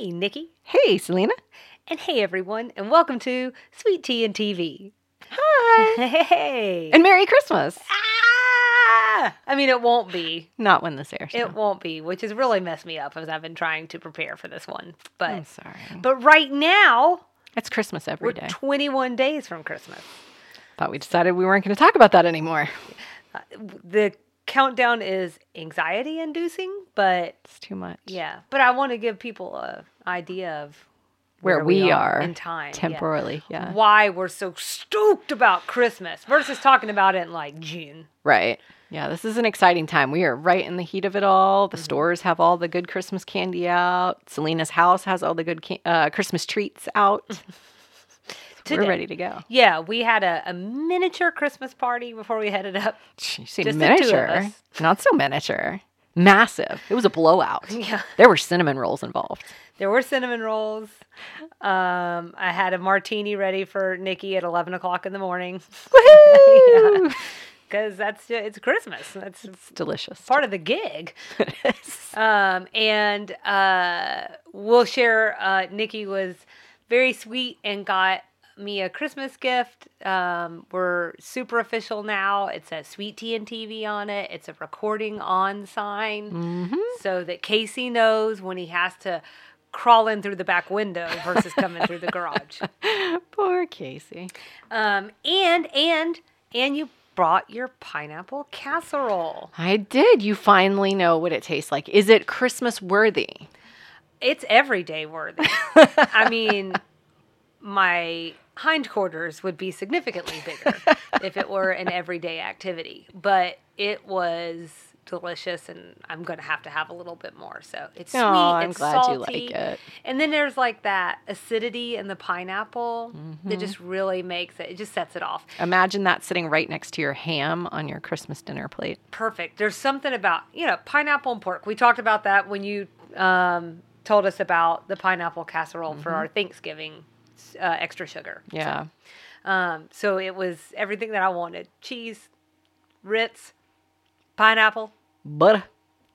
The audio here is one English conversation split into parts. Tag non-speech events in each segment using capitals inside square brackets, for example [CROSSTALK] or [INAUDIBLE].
Hey, Nikki. Hey, Selena. And hey, everyone, and welcome to Sweet Tea and TV. Hi. [LAUGHS] Hey. And Merry Christmas. ah! I mean, it won't be. Not when this airs. It no. won't be, which has really messed me up as I've been trying to prepare for this one. But I'm sorry. but right now, It's Christmas every day. 21 days from Christmas. Thought we decided we weren't going to talk about that anymore. The countdown is anxiety inducing, but It's too much. yeah. But I want to give people a idea of Where, we, are, in time. yeah. temporarily. Yeah. why we're so stoked about Christmas versus talking about it in like June. Right. Yeah, this is an exciting time. We are right in the heat of it all. Mm-hmm. The stores have all the good Christmas candy out. Selena's house has all the good can- uh, Christmas treats out. [LAUGHS] We're ready to go. Yeah, we had a, a miniature Christmas party before we headed up. You say Just the two of miniature. Not so miniature. Massive. It was a blowout. [LAUGHS] Yeah, There were cinnamon rolls involved. there were cinnamon rolls. Um, I had a martini ready for Nikki at eleven o'clock in the morning. [LAUGHS] Woohoo! because that's it's Christmas. That's It's delicious. part of the gig. [LAUGHS] Um, and uh, we'll share. Uh, Nikki was very sweet and got me a Christmas gift. Um, we're super official now. It says Sweet Tea and TV on it. It's a recording on sign Mhm. so that Casey knows when he has to crawl in through the back window versus coming through the [LAUGHS] garage. Poor Casey. Um, and and and you brought your pineapple casserole. I did. You finally know what it tastes like. Is it Christmas worthy? It's everyday worthy. [LAUGHS] I mean, my hindquarters would be significantly bigger [LAUGHS] if it were an everyday activity, but it was delicious and I'm going to have to have a little bit more. So it's sweet, Oh, I'm it's glad salty. you like it. And then there's like that acidity in the pineapple that Mm-hmm. just really makes it, it just sets it off. Imagine that sitting right next to your ham on your Christmas dinner plate. perfect. There's something about you know pineapple and pork. We talked about that when you um, told us about the pineapple casserole for our Thanksgiving uh, extra sugar. Yeah. Um, so it was everything that I wanted: cheese, Ritz, pineapple, Butter,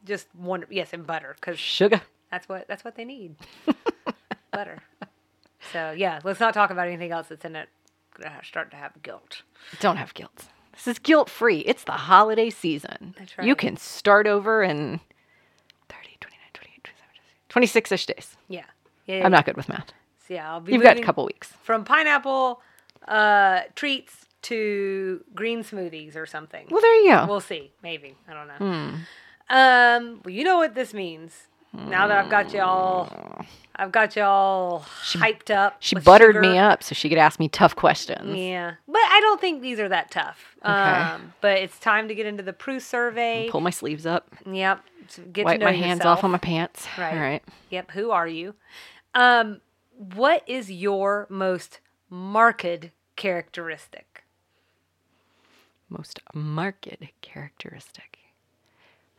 just one. Yes, and butter because sugar. that's what that's what they need. [LAUGHS] butter. So yeah, let's not talk about anything else that's in it. Gonna start to have guilt. Don't have guilt. This is guilt free. It's the holiday season. That's right. You can start over in 30, 29, 28, 27, 26 ish days. Yeah. Yeah. I'm not good with math. So, yeah, I'll be You've got a couple weeks. from pineapple uh, treats to green smoothies or something. Well, there you go. We'll see. Maybe. I don't know. Hmm. Um, well, you know what this means. Now that I've got y'all, I've got y'all hyped up. she buttered sugar. me up so she could ask me tough questions. Yeah, but I don't think these are that tough. Um, but it's time to get into the Proust survey. Pull my sleeves up, Yep. Get wipe to know my hands off on my pants. Right. All right. Yep. Who are you? Um, what is your most marked characteristic? Most marked characteristic.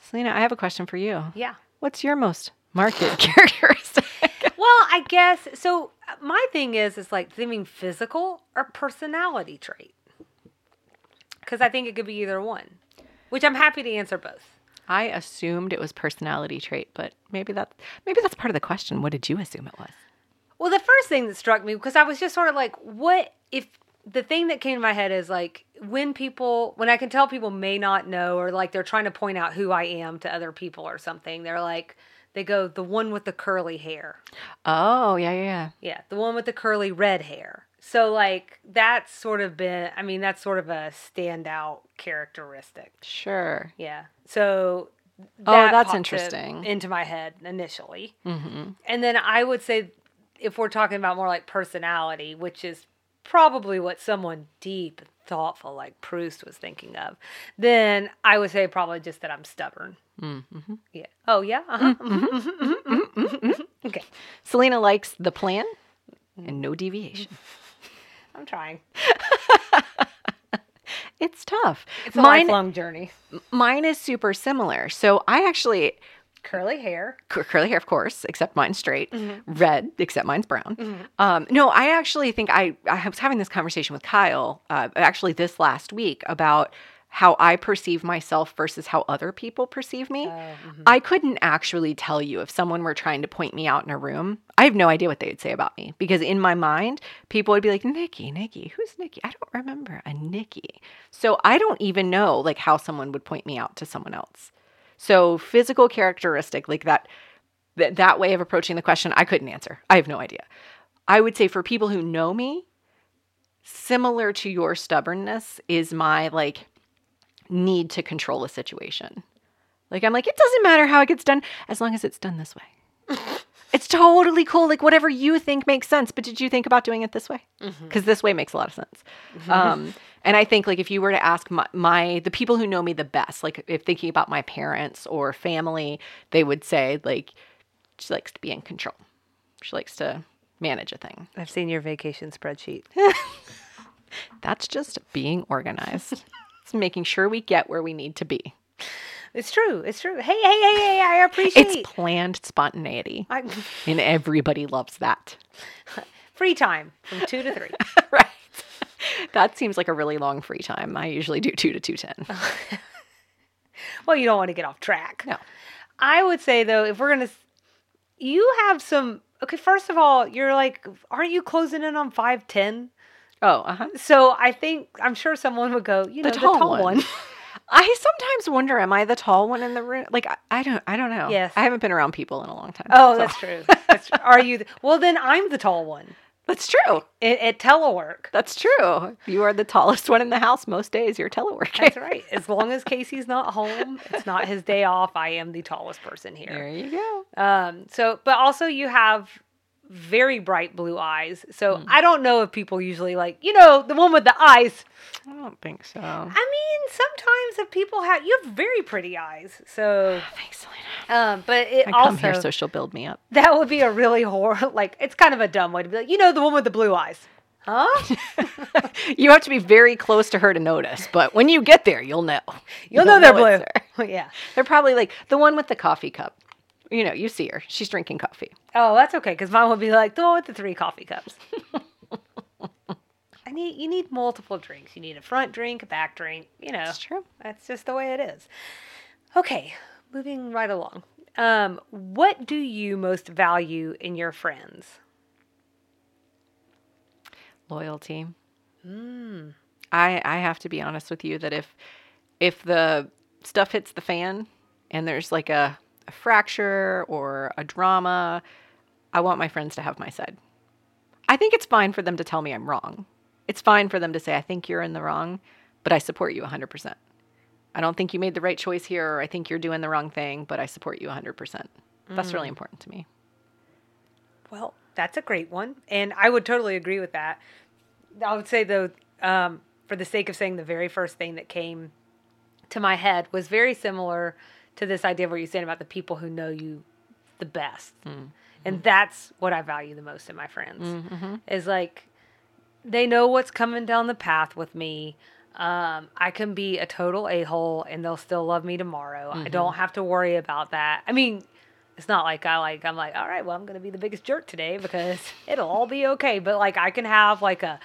Selena, I have a question for you. Yeah. What's your most marked [LAUGHS] characteristic? [LAUGHS] Well, I guess so. My thing is, is like thinking physical or personality trait, because I think it could be either one, which I'm happy to answer both. I assumed it was personality trait, but maybe that maybe that's part of the question. What did you assume it was? Well, the first thing that struck me because I was just sort of like, what if the thing that came to my head is like when people, when I can tell people may not know or like they're trying to point out who I am to other people or something, they're like, they go, the one with the curly hair. Oh, yeah, yeah, yeah. Yeah, the one with the curly red hair. So like that's sort of been I mean that's sort of a standout characteristic. Sure. Yeah. So Oh, that's interesting. into my head initially. Mm-hmm. And then I would say if we're talking about more like personality, which is probably what someone deep and thoughtful like Proust was thinking of, then I would say probably just that I'm stubborn. Mm-hmm. Yeah. Oh yeah. Uh-huh. Mhm, mhm, mhm, mhm. Okay. Selena likes the plan and no deviation. [LAUGHS] I'm trying. [LAUGHS] It's tough. It's a mine, lifelong journey. mine is super similar. So I actually Curly hair. cur- curly hair, of course, except mine's straight. Red, except mine's brown. Um, no, I actually think I I was having this conversation with Kyle uh, actually this last week about how I perceive myself versus how other people perceive me. mhm. I couldn't actually tell you if someone were trying to point me out in a room. I have no idea what they would say about me because in my mind, people would be like, Nikki, Nikki, who's Nikki? I don't remember a Nikki. So I don't even know like how someone would point me out to someone else. So physical characteristic, like that, that, that way of approaching the question, I couldn't answer. I have no idea. I would say for people who know me, similar to your stubbornness is my like need to control a situation. Like I'm like, it doesn't matter how it gets done as long as it's done this way. [LAUGHS] it's totally cool. Like whatever you think makes sense. But did you think about doing it this way? Because this way makes a lot of sense. Um, and I think like if you were to ask my, my the people who know me the best, like if thinking about my parents or family, they would say like she likes to be in control. She likes to manage a thing. I've seen your vacation spreadsheet. [LAUGHS] That's just being organized. [LAUGHS] it's making sure we get where we need to be. It's true. It's true. Hey, hey, hey, hey! I appreciate. It's planned spontaneity. I, [LAUGHS] And everybody loves that. free time from two to three. [LAUGHS] right. That seems like a really long free time. I usually do 2 to 210. [LAUGHS] well, you don't want to get off track. No. I would say though, if we're gonna, you have some. Okay, first of all, you're like, aren't you closing in on five ten? Oh, uh-huh. So I think I'm sure someone would go, you know, the tall, one. I sometimes wonder, am I the tall one in the room? Like, I, I don't, I don't know. Yes. I haven't been around people in a long time. Oh, so- that's true. That's true. Are you? The, well, then I'm the tall one that's true. at, at telework. That's true. You are the tallest one in the house most days. You're teleworking. That's right. [LAUGHS] As long as Casey's not home, it's not his day off. I am the tallest person here. There you go. Um, so, but also you have very bright blue eyes. So Hmm. I don't know if people usually like, you know, the one with the eyes. I don't think so. I mean, sometimes if people have, you have very pretty eyes. So, [SIGHS] Thanks, Selena. um, but it I also come here so she'll build me up. that would be a really horrible, [LAUGHS] like it's kind of a dumb way to be like, you know, the one with the blue eyes, huh? [LAUGHS] you have to be very close to her to notice, but when you get there, you'll know. You'll know they're it's blue. [LAUGHS] yeah. They're probably like the one with the coffee cup. You know, you see her. She's drinking coffee. Oh, that's okay because mom would be like the one with the three coffee cups. [LAUGHS] I need you need multiple drinks. You need a front drink, a back drink. You know, That's true. that's just the way it is. Okay, moving right along. Um, what do you most value in your friends? Loyalty. Mm. I I have to be honest with you that if if the stuff hits the fan and there's like a, a fracture or a drama, I want my friends to have my side. I think it's fine for them to tell me I'm wrong. It's fine for them to say I think you're in the wrong, but I support you 100%. I don't think you made the right choice here or I think you're doing the wrong thing, but I support you 100%. That's really important to me. Well, that's a great one, and I would totally agree with that. I would say though, um, for the sake of saying the very first thing that came to my head was very similar to this idea of what you're saying about the people who know you the best, hmm. and mm-hmm. that's what I value the most in my friends. Mm, mm-hmm. Is like they know what's coming down the path with me. Um, I can be a total a hole and they'll still love me tomorrow. I mm-hmm. don't have to worry about that. I mean, it's not like I like I'm like, all right, well, I'm gonna be the biggest jerk today because [LAUGHS] it'll all be okay. But like I can have like a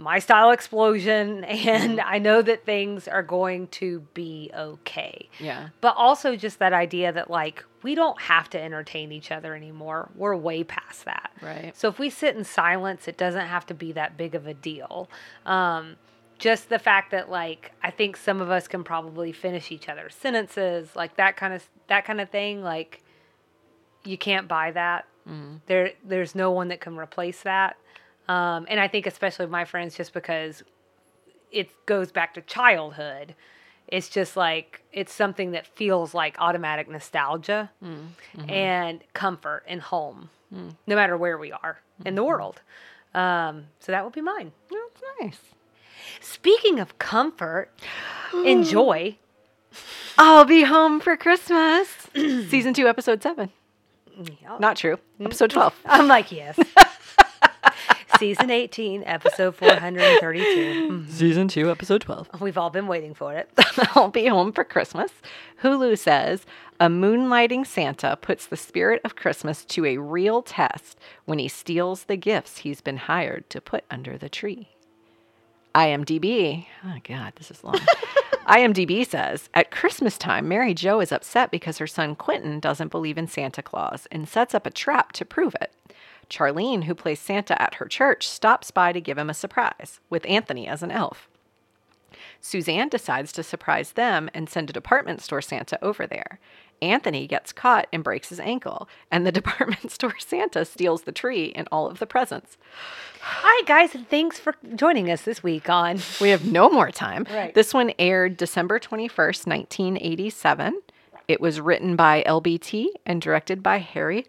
my style explosion and I know that things are going to be okay. Yeah. But also just that idea that like we don't have to entertain each other anymore. We're way past that. Right. So if we sit in silence, it doesn't have to be that big of a deal. Um, just the fact that like I think some of us can probably finish each other's sentences, like that kind of that kind of thing. Like you can't buy that. There, there's no one that can replace that. Um, and I think especially with my friends, just because it goes back to childhood. It's just like it's something that feels like automatic nostalgia mm-hmm. Mm-hmm. and comfort and home, mm. no matter where we are in the mm-hmm. world. Um, so that would be mine. That's nice. Speaking of comfort [GASPS] and joy, I'll be home for Christmas. [CLEARS THROAT] Season 2, episode 7. yeah, Not true. Episode mm. 12. I'm like yes. [LAUGHS] Season 18, episode 432. Season 2, episode 12. Mm, We've all been waiting for it. [LAUGHS] I'll be home for Christmas. Hulu says a moonlighting Santa puts the spirit of Christmas to a real test when he steals the gifts he's been hired to put under the tree. IMDb, oh God, this is long. [LAUGHS] IMDb says At Christmas time, Mary Jo is upset because her son Quentin doesn't believe in Santa Claus and sets up a trap to prove it. Charlene, who plays Santa at her church, stops by to give him a surprise, with Anthony as an elf. Suzanne decides to surprise them and send a department store Santa over there. Anthony gets caught and breaks his ankle, and the [LAUGHS] department store Santa steals the tree and all of the presents. Hi, guys, and thanks for joining us this week on. We have no more time. Right. This one aired December 21st, 1987. It was written by LBT and directed by Harry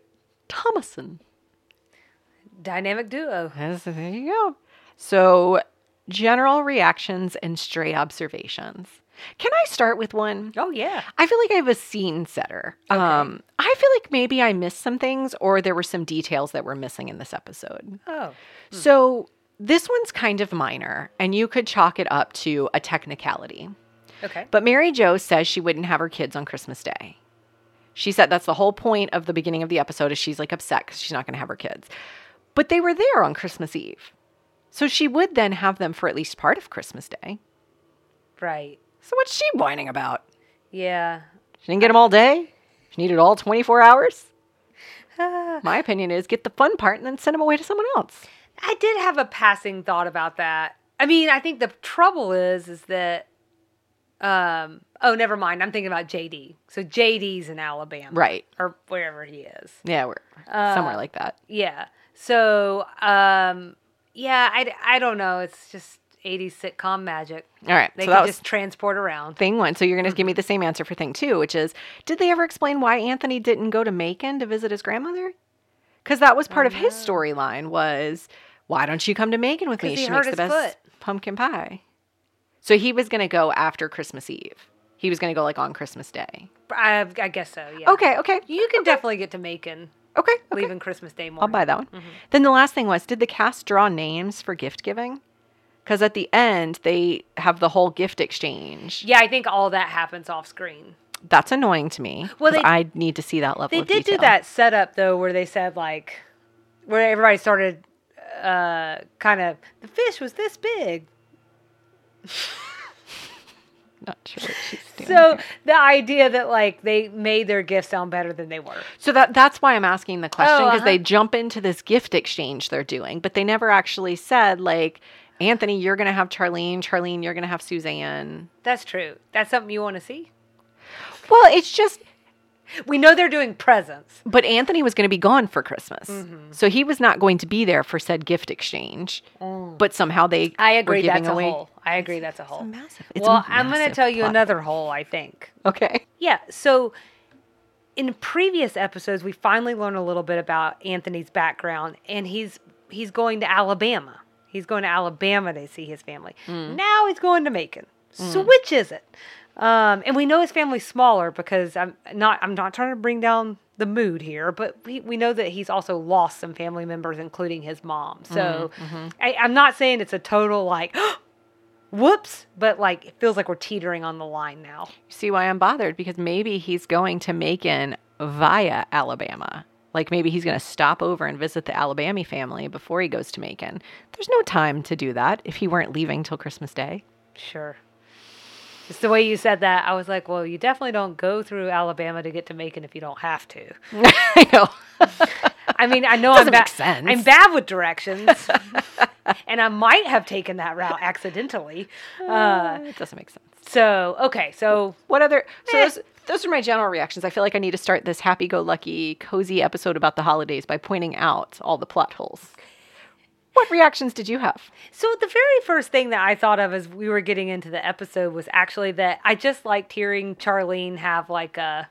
Thomason. Dynamic duo. Yes, there you go. So, general reactions and stray observations. Can I start with one? Oh, yeah. I feel like I have a scene setter. Um, I feel like maybe I missed some things or there were some details that were missing in this episode. Oh, So, this one's kind of minor, and you could chalk it up to a technicality. okay. But Mary Jo says she wouldn't have her kids on Christmas Day. She said that's the whole point of the beginning of the episode is she's like upset because she's not going to have her kids. But they were there on Christmas Eve. So she would then have them for at least part of Christmas Day. Right. So what's she whining about? Yeah. She didn't get them all day? She needed all 24 hours? [SIGHS] My opinion is get the fun part and then send them away to someone else. I did have a passing thought about that. I mean, I think the trouble is, is that, um, oh, never mind. I'm thinking about JD. So JD's in Alabama, Right. Or wherever he is. Yeah, we're somewhere like that. Yeah. So, um, yeah, I, I don't know. It's just 80s sitcom magic. All right. They so can just transport around. thing one. So you're going to give me the same answer for thing two, which is did they ever explain why Anthony didn't go to Macon to visit his grandmother? Because that was part of his storyline was why don't you come to Macon with me? he She makes the best foot. pumpkin pie. So he was going to go after Christmas Eve. He was going to go like on Christmas Day. I, I guess so, yeah. Okay, okay. You can definitely get to Macon Okay. okay. leaving Christmas Day morning. I'll buy that one. Mm-hmm. Then the last thing was did the cast draw names for gift giving? Because at the end, they have the whole gift exchange. Yeah, I think all that happens off screen. That's annoying to me. Well, they- I need to see that level They did do that setup though, where they said like, where everybody started, uh, kind of the fish was this big. [LAUGHS] Not sure what she's doing. So here. the idea that like they made their gifts sound better than they were. So that that's why I'm asking the question Oh, because they uh-huh. jump into this gift exchange they're doing, but they never actually said like Anthony, you're gonna have Charlene, Charlene, you're gonna have Suzanne. That's true. That's something you want to see. Well, it's just We know they're doing presents. but Anthony was gonna be gone for Christmas. Mm-hmm. So he was not going to be there for said gift exchange. But somehow they Mm. I agree. That's a hole. I agree. That's a hole. massive. It's well, I'm going to tell you plot. another hole. I think. Okay. Yeah. So in previous episodes, we finally learned a little bit about Anthony's background, and he's he's going to Alabama. He's going to Alabama to see his family. Now he's going to Macon. So which is it? Um, and we know his family's smaller because I'm not I'm not trying to bring down the mood here, but we, we know that he's also lost some family members, including his mom. So I, I'm not saying it's a total like [GASPS] whoops, but like it feels like we're teetering on the line now. You see why I'm bothered? Because maybe he's going to Macon via Alabama. Like maybe he's going to stop over and visit the Alabama family before he goes to Macon. There's no time to do that if he weren't leaving till Christmas Day. Sure. Just the way you said that, I was like, well, you definitely don't go through Alabama to get to Macon if you don't have to. [LAUGHS] I know. I mean, I know I'm bad. sense. I'm bad with directions, [LAUGHS] and I might have taken that route accidentally. Uh, it doesn't make sense. so okay, so What other? So Eh. those, those are my general reactions. I feel like I need to start this happy-go-lucky, cozy episode about the holidays by pointing out all the plot holes. What reactions did you have? So the very first thing that I thought of as we were getting into the episode was actually that I just liked hearing Charlene have like a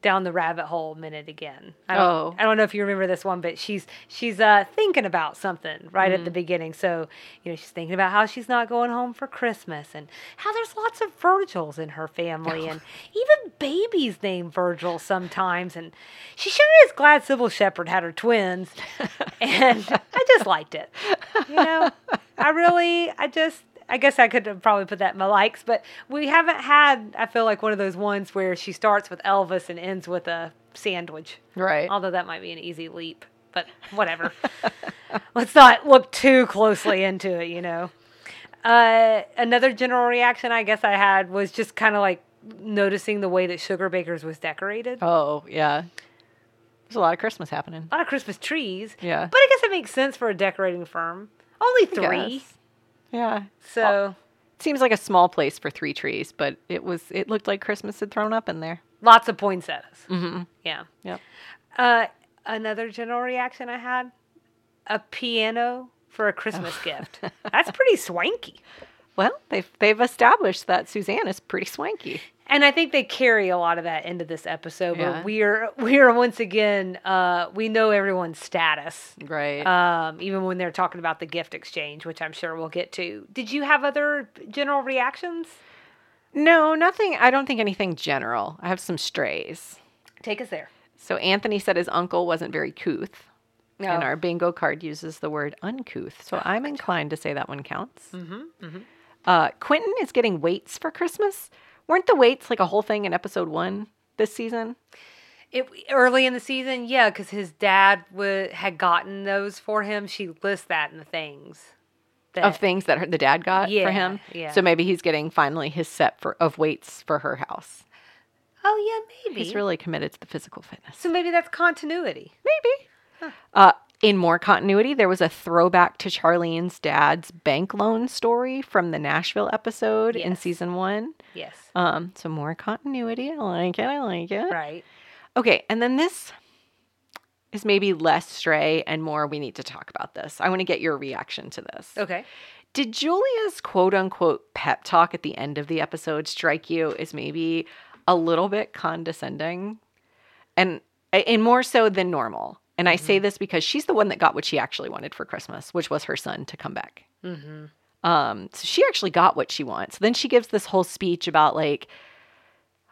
down the rabbit hole minute again. I don't, Oh. I don't know if you remember this one, but she's she's uh, thinking about something right at the beginning. So you know she's thinking about how she's not going home for Christmas and how there's lots of Virgils in her family and even babies named Virgil sometimes. And she sure is glad Cybill Shepherd had her twins, [LAUGHS] and I just liked it. You know, I really, I just, I guess I could have probably put that in my likes, but we haven't had, I feel like one of those ones where she starts with Elvis and ends with a sandwich. Right. Although that might be an easy leap, but whatever. [LAUGHS] Let's not look too closely into it, you know. Uh, another general reaction I guess I had was just kind of like noticing the way that Sugarbaker's was decorated. Oh, yeah. There's a lot of Christmas happening. A lot of Christmas trees. Yeah. But I guess it makes sense for a decorating firm. Only three. Yeah. So it Seems like a small place for three trees, but it was it looked like Christmas had thrown up in there. lots of poinsettias. Mm-hmm. Yeah. Yep. Uh, another general reaction I had a piano for a Christmas gift. [LAUGHS] That's pretty swanky. Well, they've they've established that Suzanne is pretty swanky. And I think they carry a lot of that into this episode Yeah. we're we're once again uh, we know everyone's status. Right. Um, even when they're talking about the gift exchange, which I'm sure we'll get to. Did you have other general reactions? no, nothing. I don't think anything general. I have some strays. Take us there. So Anthony said his uncle wasn't very couth. No. And our bingo card uses the word uncouth. So I'm inclined to say that one counts. Mm-hmm, Uh, Quentin is getting weights for Christmas. Weren't the weights like a whole thing in episode one this season? It early in the season, yeah, because his dad wa had gotten those for him. She lists that in the things. That, Of things that her, the dad got Yeah, for him. yeah. So maybe he's getting finally his set for of weights for her house. oh yeah, maybe. He's really committed to the physical fitness. so maybe that's continuity. Maybe. Uh, in more continuity, there was a throwback to Charlene's dad's bank loan story from the Nashville episode in season one. Yes. Um, so more continuity. I like it. I like it. Right. Okay, and then this is maybe less stray and more we need to talk about this. I want to get your reaction to this. Okay. Did Julia's quote unquote pep talk at the end of the episode strike you as maybe a little bit condescending? And and more so than normal. And I say this because she's the one that got what she actually wanted for Christmas, which was her son to come back. Mm-hmm. Um, so she actually got what she wants. Then she gives this whole speech about like,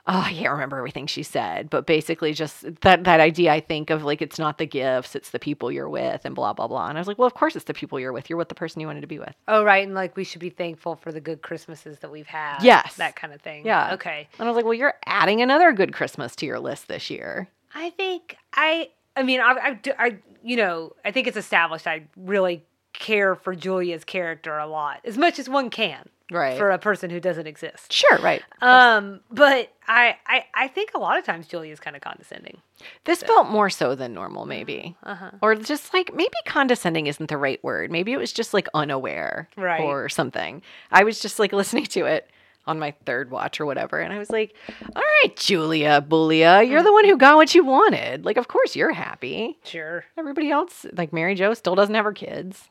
oh, I can't remember everything she said, but basically just that that idea I think of like it's not the gifts, it's the people you're with, and blah blah blah. And I was like, well, of course it's the people you're with. You're with the person you wanted to be with. Oh, right, and like we should be thankful for the good Christmases that we've had. Yes. that kind of thing. Yeah. Okay. And I was like, well, you're adding another good Christmas to your list this year. I think I. I mean, I, I, I, you know, I think it's established. I really care for Julia's character a lot, as much as one can, Right. for a person who doesn't exist. Sure, right. Um, but I, I, I think a lot of times Julia's kind of condescending. This felt more so than normal, maybe. Uh-huh. Or just like maybe condescending isn't the right word. Maybe it was just like unaware Right. or something. I was just like [LAUGHS] listening to it on my third watch or whatever. And I was like, all right, Julia, Bulia, you're the one who got what you wanted. Like, of course you're happy. Sure. Everybody else, like Mary Jo, still doesn't have her kids.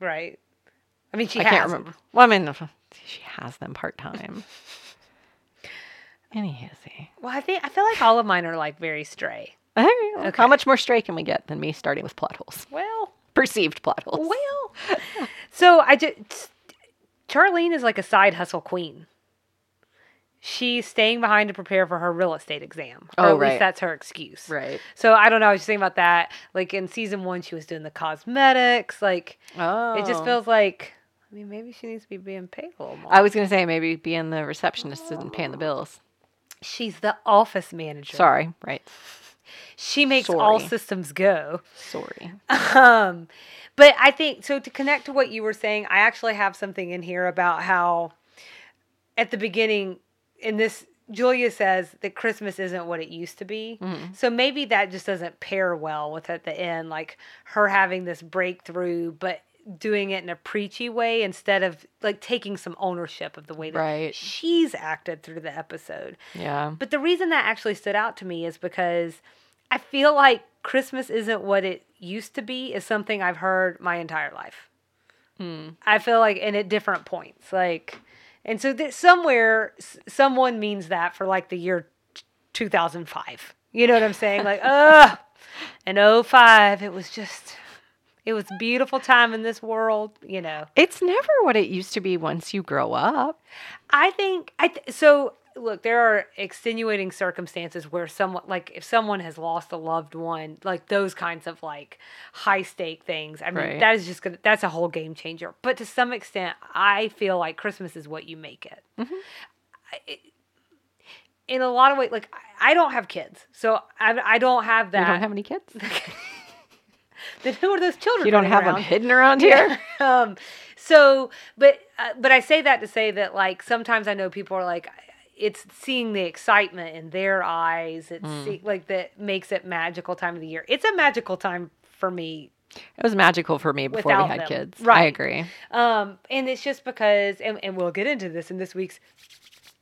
Right. I mean, she I has can't remember. Well, I mean, she has them part time. Anywho, see. Well, I think I feel like all of mine are like very stray. [LAUGHS] Okay. How much more stray can we get than me starting with plot holes? Well, Perceived plot holes. well. so I just Charlene is like a side hustle queen. She's staying behind to prepare for her real estate exam. Or Oh, at right. least that's her excuse. Right. So I don't know. I was just thinking about that. Like in season one, she was doing the cosmetics. Like Oh. it just feels like. I mean, maybe she needs to be being paid a little more. I was going to say maybe being the receptionist isn't paying the bills. She's the office manager. Sorry. Right. She makes all systems go. Sorry. Um, but I think so. To connect to what you were saying, I actually have something in here about how at the beginning in this. Julia says that Christmas isn't what it used to be. Mm. So maybe that just doesn't pair well with at the end, like her having this breakthrough, but doing it in a preachy way instead of like taking some ownership of the way that Right. she's acted through the episode. Yeah. But the reason that actually stood out to me is because I feel like Christmas isn't what it used to be is something I've heard my entire life. Hmm. I feel like and at different points. Like and so that somewhere s- someone means that for like the year t- 2005. You know what I'm saying? Like, [LAUGHS] ugh. In 05, it was just it was a beautiful time in this world, you know. It's never what it used to be once you grow up. I think I th- so. Look, there are extenuating circumstances where someone, like if someone has lost a loved one, like those kinds of like high stake things. I mean, Right. that is just gonna. That's a whole game changer. But to some extent, I feel like Christmas is what you make it. I- it- in a lot of ways, like I don't have kids, so I, I don't have that. You don't have any kids? [LAUGHS] then who are those children? You don't have them hidden around here? [LAUGHS] um, so, but uh, but I say that to say that like sometimes I know people are like it's seeing the excitement in their eyes. It's Mm. see, like that makes it magical time of the year. It's a magical time for me It was magical for me before we had them. kids. I agree. Um, and it's just because, and, and we'll get into this in this week's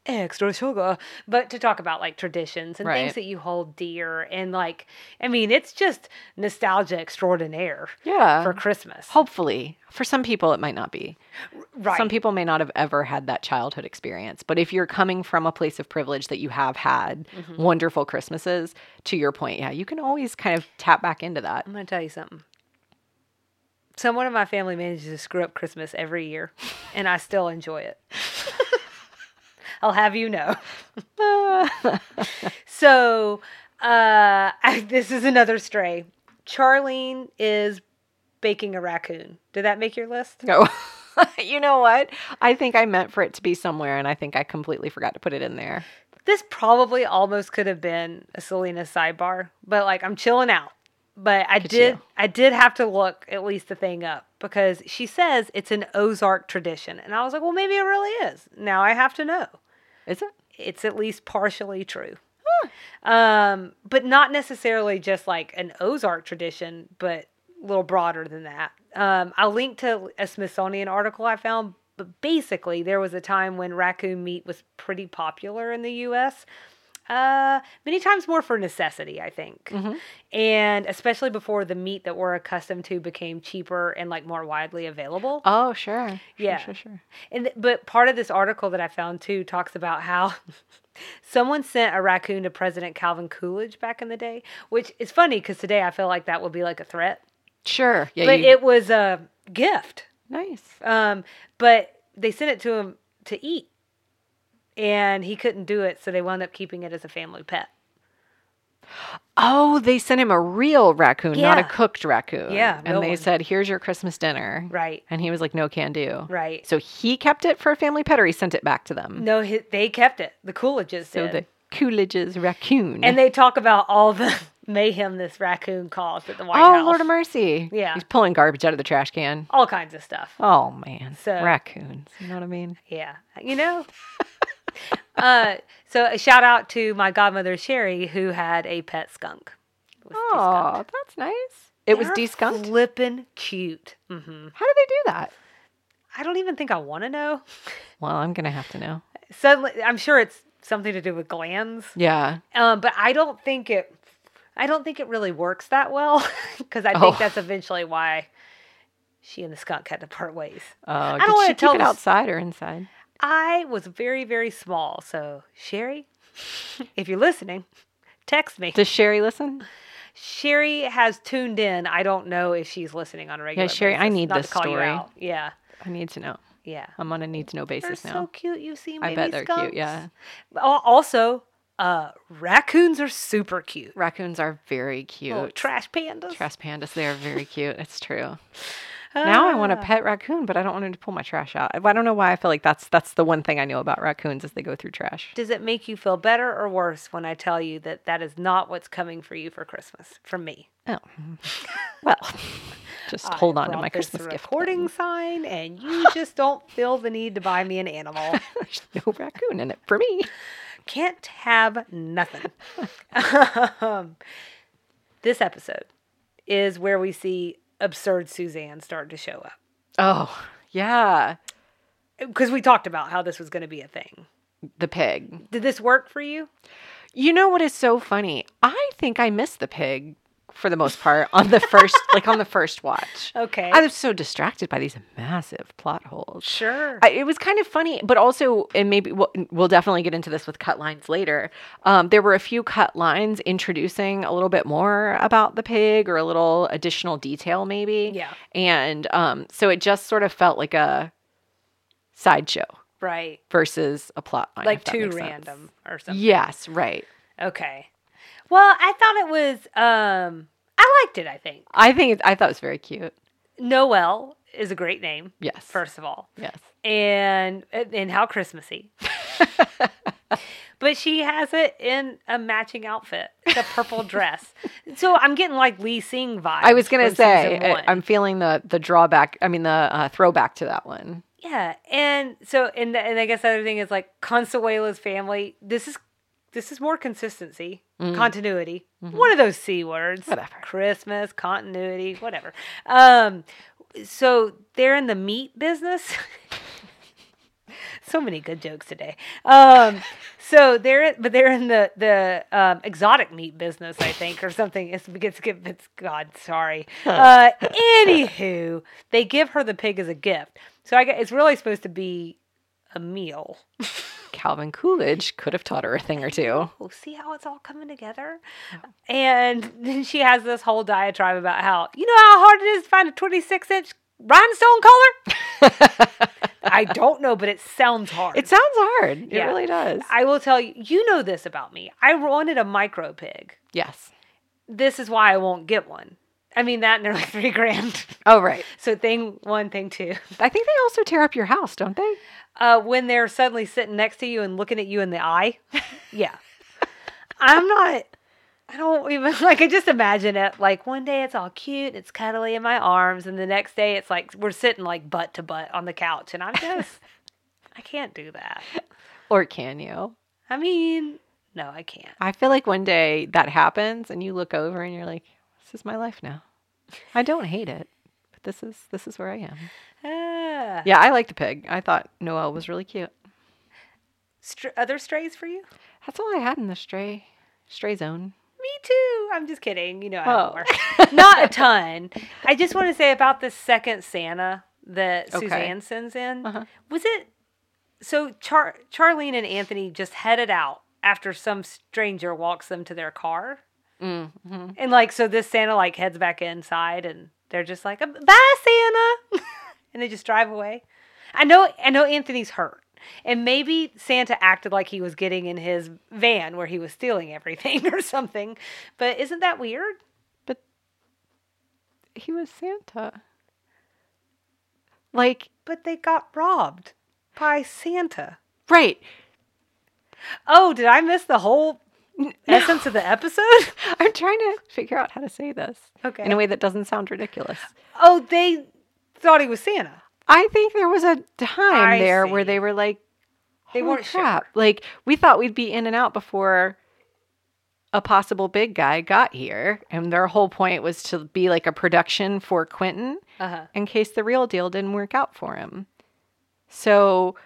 extra sugar, but to talk about like traditions and things that you hold dear, and like, I mean, it's just nostalgia extraordinaire Yeah. for Christmas, Hopefully. For some people, it might not be. right? Some people may not have ever had that childhood experience. But if you're coming from a place of privilege that you have had Mm-hmm. wonderful Christmases, to your point, yeah, you can always kind of tap back into that. I'm gonna tell you something. Someone in my family manages to screw up Christmas every year, and I still enjoy it. [LAUGHS] I'll have you know. [LAUGHS] so, uh, I, [LAUGHS] this is another stray. Charlene is baking a raccoon. Did that make your list? No. [LAUGHS] you know what? I think I meant for it to be somewhere, and I think I completely forgot to put it in there. This probably almost could have been a Selena sidebar, but like I'm chilling out. But I did you. I did have to look at least the thing up because she says it's an Ozark tradition. And I was like, well maybe it really is. Now I have to know. Is it? It's at least partially true. Um, but not necessarily just like an Ozark tradition, but a little broader than that. Um, I'll link to a Smithsonian article I found, but basically, there was a time when raccoon meat was pretty popular in the U.S. Uh, many times more for necessity, I think, and especially before the meat that we're accustomed to became cheaper and like more widely available. Oh, sure. Sure, Yeah. Sure, sure. And th- but part of this article that I found too talks about how [LAUGHS] someone sent a raccoon to President Calvin Coolidge back in the day, which is funny because today I feel like that would be like a threat, Sure. Yeah. but you- it was a gift. nice. Um, but they sent it to him to eat, and he couldn't do it, so they wound up keeping it as a family pet. Oh, they sent him a real raccoon, not a cooked raccoon. Yeah, And they one. said, here's your Christmas dinner. Right. And he was like, no can do. Right. So he kept it for a family pet or he sent it back to them? No, hi they kept it. The Coolidges So did. the Coolidge's raccoon. and they talk about all the [LAUGHS] mayhem this raccoon caused at the White oh, House. Lord of mercy. Yeah. He's pulling garbage out of the trash can. all kinds of stuff. Oh, man. So- Raccoons. You know what I mean? Yeah, you know. [LAUGHS] [LAUGHS] uh, so a shout out to my godmother Sherry, who had a pet skunk. It was Oh, that's nice. It was deskunked? Flippin' cute. hmm How did they do that? I don't even think I want to know. [LAUGHS] Well, I'm going to have to know. Suddenly, I'm sure it's something to do with glands, Yeah. um, but I don't think it. I don't think it really works that well [LAUGHS] because I Oh. think that's eventually why she and the skunk had to part ways. Oh, Uh, don't did wanna she tell it outside or inside? I was very, very small. So, Sherry, if you're listening, text me. Does Sherry listen? Sherry has tuned in. I don't know if she's listening on a regular Yeah, Sherry, I need Not this to call you story. out. Yeah. I need to know. Yeah. I'm on a need to know They're basis so now. cute. You see I bet they're skunks. cute. Yeah. Also, uh, raccoons are super cute. Raccoons are very cute. Trash pandas. Trash pandas, they are very cute. It's true. [LAUGHS] Now I want a Ah. pet raccoon, but I don't want him to pull my trash out. I don't know why I feel like that's that's the one thing I know about raccoons is they go through trash. Does it make you feel better or worse when I tell you that that is not what's coming for you for Christmas from me? Oh, well, [LAUGHS] just hold on to my Christmas gift. recording sign, and you just don't [LAUGHS] feel the need to buy me an animal. [LAUGHS] There's no raccoon in it for me. Can't have nothing. um, this episode is where we see absurd Suzanne started to show up. Oh, yeah. Because we talked about how this was going to be a thing. The pig. Did this work for you? You know what is so funny? I think I missed the pig for the most part on the first [LAUGHS] like on the first watch. Okay. I was so distracted by these massive plot holes. sure. I, it was kind of funny, but also, and maybe we'll, we'll definitely get into this with cut lines later. Um, there were a few cut lines introducing a little bit more about the pig or a little additional detail, maybe. Yeah. And um, so it just sort of felt like a sideshow right. versus a plot line. Like too makes sense. random or something. Yes, right. Okay. Well, I thought it was, um, I liked it, I think. I think I thought it was very cute. Noel is a great name, Yes. first of all. Yes. and and how Christmassy. [LAUGHS] but she has it in a matching outfit, the purple [LAUGHS] dress. So I'm getting like Lee Sing vibes. I was gonna say I, I'm feeling the the drawback. I mean the uh, throwback to that one. Yeah, and so and and I guess the other thing is like Consuela's family. This is this is more consistency, continuity. One of those c words. Whatever. Christmas continuity, whatever. Um, so they're in the meat business. [LAUGHS] so many good jokes today. Um, so they're but they're in the the um, exotic meat business, I think, or something. It's it's, it's God, sorry. Uh, anywho, they give her the pig as a gift. So I guess it's really supposed to be a meal. [LAUGHS] Calvin Coolidge could have taught her a thing or two. We'll see how it's all coming together? And then she has this whole diatribe about how, you know how hard it is to find a 26 inch rhinestone color? [LAUGHS] I don't know, but it sounds hard. It sounds hard. It Yeah. really does. I will tell you, you know this about me. I wanted a micro pig. yes. This is why I won't get one. I mean, that nearly three grand. Oh right. So, thing one, thing two. I think they also tear up your house, don't they? Uh, when they're suddenly sitting next to you and looking at you in the eye. Yeah. I'm not. I don't even [LAUGHS] like. I just imagine it. Like one day it's all cute, it's cuddly in my arms, and the next day it's like we're sitting like butt to butt on the couch, and I'm just. I can't do that. Or can you? I mean, no, I can't. I feel like one day that happens and you look over and you're like, this is my life now. I don't hate it, but this is this is where I am. Ah. Yeah, I like the pig. I thought Noel was really cute. Str- other strays for you? That's all I had in the stray stray zone. Me too. I'm just kidding. You know, Oh. [LAUGHS] Not a ton. I just want to say about the second Santa that Okay. Suzanne sends in. Uh-huh. Was it so? Char- Charlene and Anthony just headed out after some stranger walks them to their car, Mm-hmm. and like so, this Santa like heads back inside, and they're just like, "Bye, Santa," [LAUGHS] and they just drive away. I know. I know Anthony's hurt. And maybe Santa acted like he was getting in his van where he was stealing everything [LAUGHS] or something. But isn't that weird? But he was Santa. Like, But they got robbed by Santa. right. Oh, did I miss the whole essence of the episode? [LAUGHS] I'm trying to figure out how to say this Okay. in a way that doesn't sound ridiculous. Oh, they thought he was Santa. I think there was a time I there where they were like, They weren't sure." crap. Like, we thought we'd be in and out before a possible big guy got here. And their whole point was to be like a production for Quentin Uh huh. in case the real deal didn't work out for him. So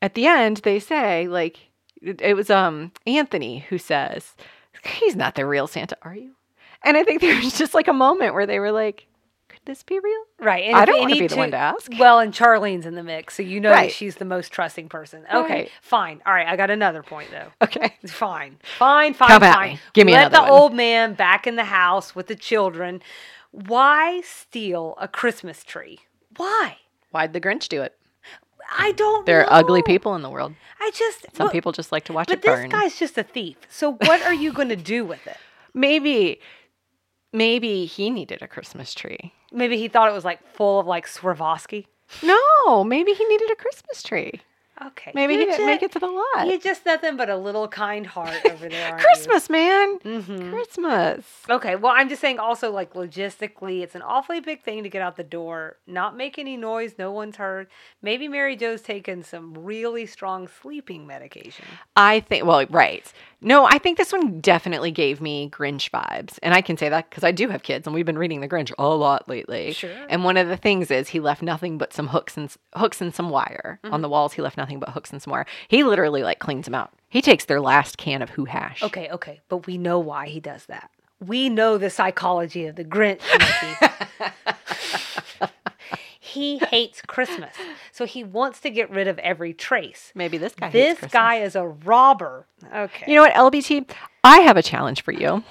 at the end, they say, like, it, it was um Anthony who says, he's not the real Santa, are you? And I think [LAUGHS] there was just like a moment where they were like, this be real? Right. And I don't wanna need be the one to ask. Well, and Charlene's in the mix, so you know Right. that she's the most trusting person. Okay, Right. fine. All right, I got another point though. Okay. Fine, fine, fine, Come fine. me. Give me Let the one. old man back in the house with the children. Why steal a Christmas tree? Why? Why'd the Grinch do it? I don't. There are ugly people in the world. I just Some but- people just like to watch it. But this burn. guy's just a thief. So what are you going to do with it? [LAUGHS] maybe, maybe he needed a Christmas tree. Maybe he thought it was like full of like Swarovski. No, maybe he needed a Christmas tree. Okay. Maybe You he didn't make it to the lot. You're just nothing but a little kind heart over there. aren't [LAUGHS] you? Christmas, man. Mhm. Christmas. Okay, well, I'm just saying also, like, logistically, it's an awfully big thing to get out the door, not make any noise, no one's heard. Maybe Mary Jo's taken some really strong sleeping medication. I think, well, right. No, I think this one definitely gave me Grinch vibes. And I can say that because I do have kids and we've been reading The Grinch a lot lately. Sure. And one of the things is he left nothing but some hooks and hooks and some wire Mm-hmm. on the walls. He left nothing but hooks and some wire. He literally like cleans them out. He takes their last can of Who Hash. Okay, okay, but we know why he does that. We know the psychology of the Grinch. [LAUGHS] He hates Christmas, so he wants to get rid of every trace. Maybe this guy. This guy is a robber. Okay. You know what, LBT? I have a challenge for you.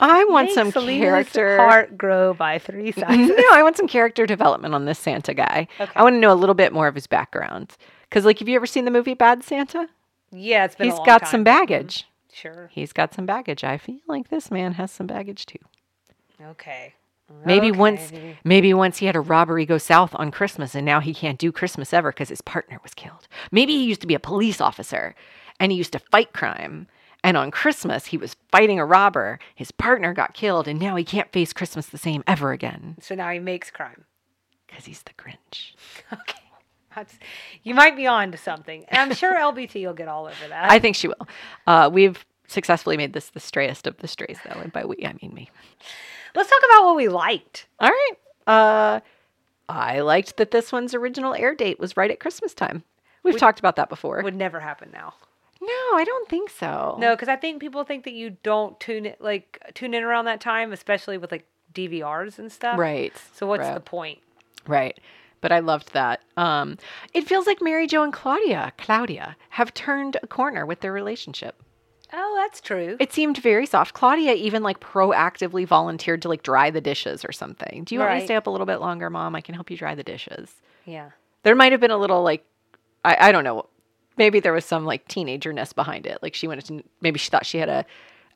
I want Make some Selena's character. heart grow by three [LAUGHS] sizes. no, I want some character development on this Santa guy. Okay. I want to know a little bit more of his background. Because, like, have you ever seen the movie Bad Santa? Yeah, it's been. a He's got time. some baggage. Sure. He's got some baggage. I feel like this man has some baggage too. Okay. Maybe once, maybe once he had a robbery go south on Christmas, and now he can't do Christmas ever because his partner was killed. Maybe he used to be a police officer, and he used to fight crime. And on Christmas, he was fighting a robber. His partner got killed, and now he can't face Christmas the same ever again So now he makes crime. because he's the Grinch. [LAUGHS] Okay. That's, you might be on to something. And I'm sure LBT will get all over that. I think she will. Uh, we've successfully made this the strayest of the strays, though, and by we I mean me. Let's talk about what we liked. All right. Uh, I liked that this one's original air date was right at Christmas time. We've talked about that before. Would never happen now. no, I don't think so. No, because I think people think that you don't tune it like tune in around that time, especially with like DVRs and stuff. Right. So what's right. the point? Right. But I loved that. Um, it feels like Mary Jo and Claudia, Claudia, have turned a corner with their relationship. Oh, that's true. It seemed very soft. Claudia even like proactively volunteered to like dry the dishes or something. Do you want me to stay up a little bit longer, Mom? I can help you dry the dishes. yeah. There might have been a little like, I, I don't know. Maybe there was some like teenagerness behind it. Like she wanted to, maybe she thought she had a,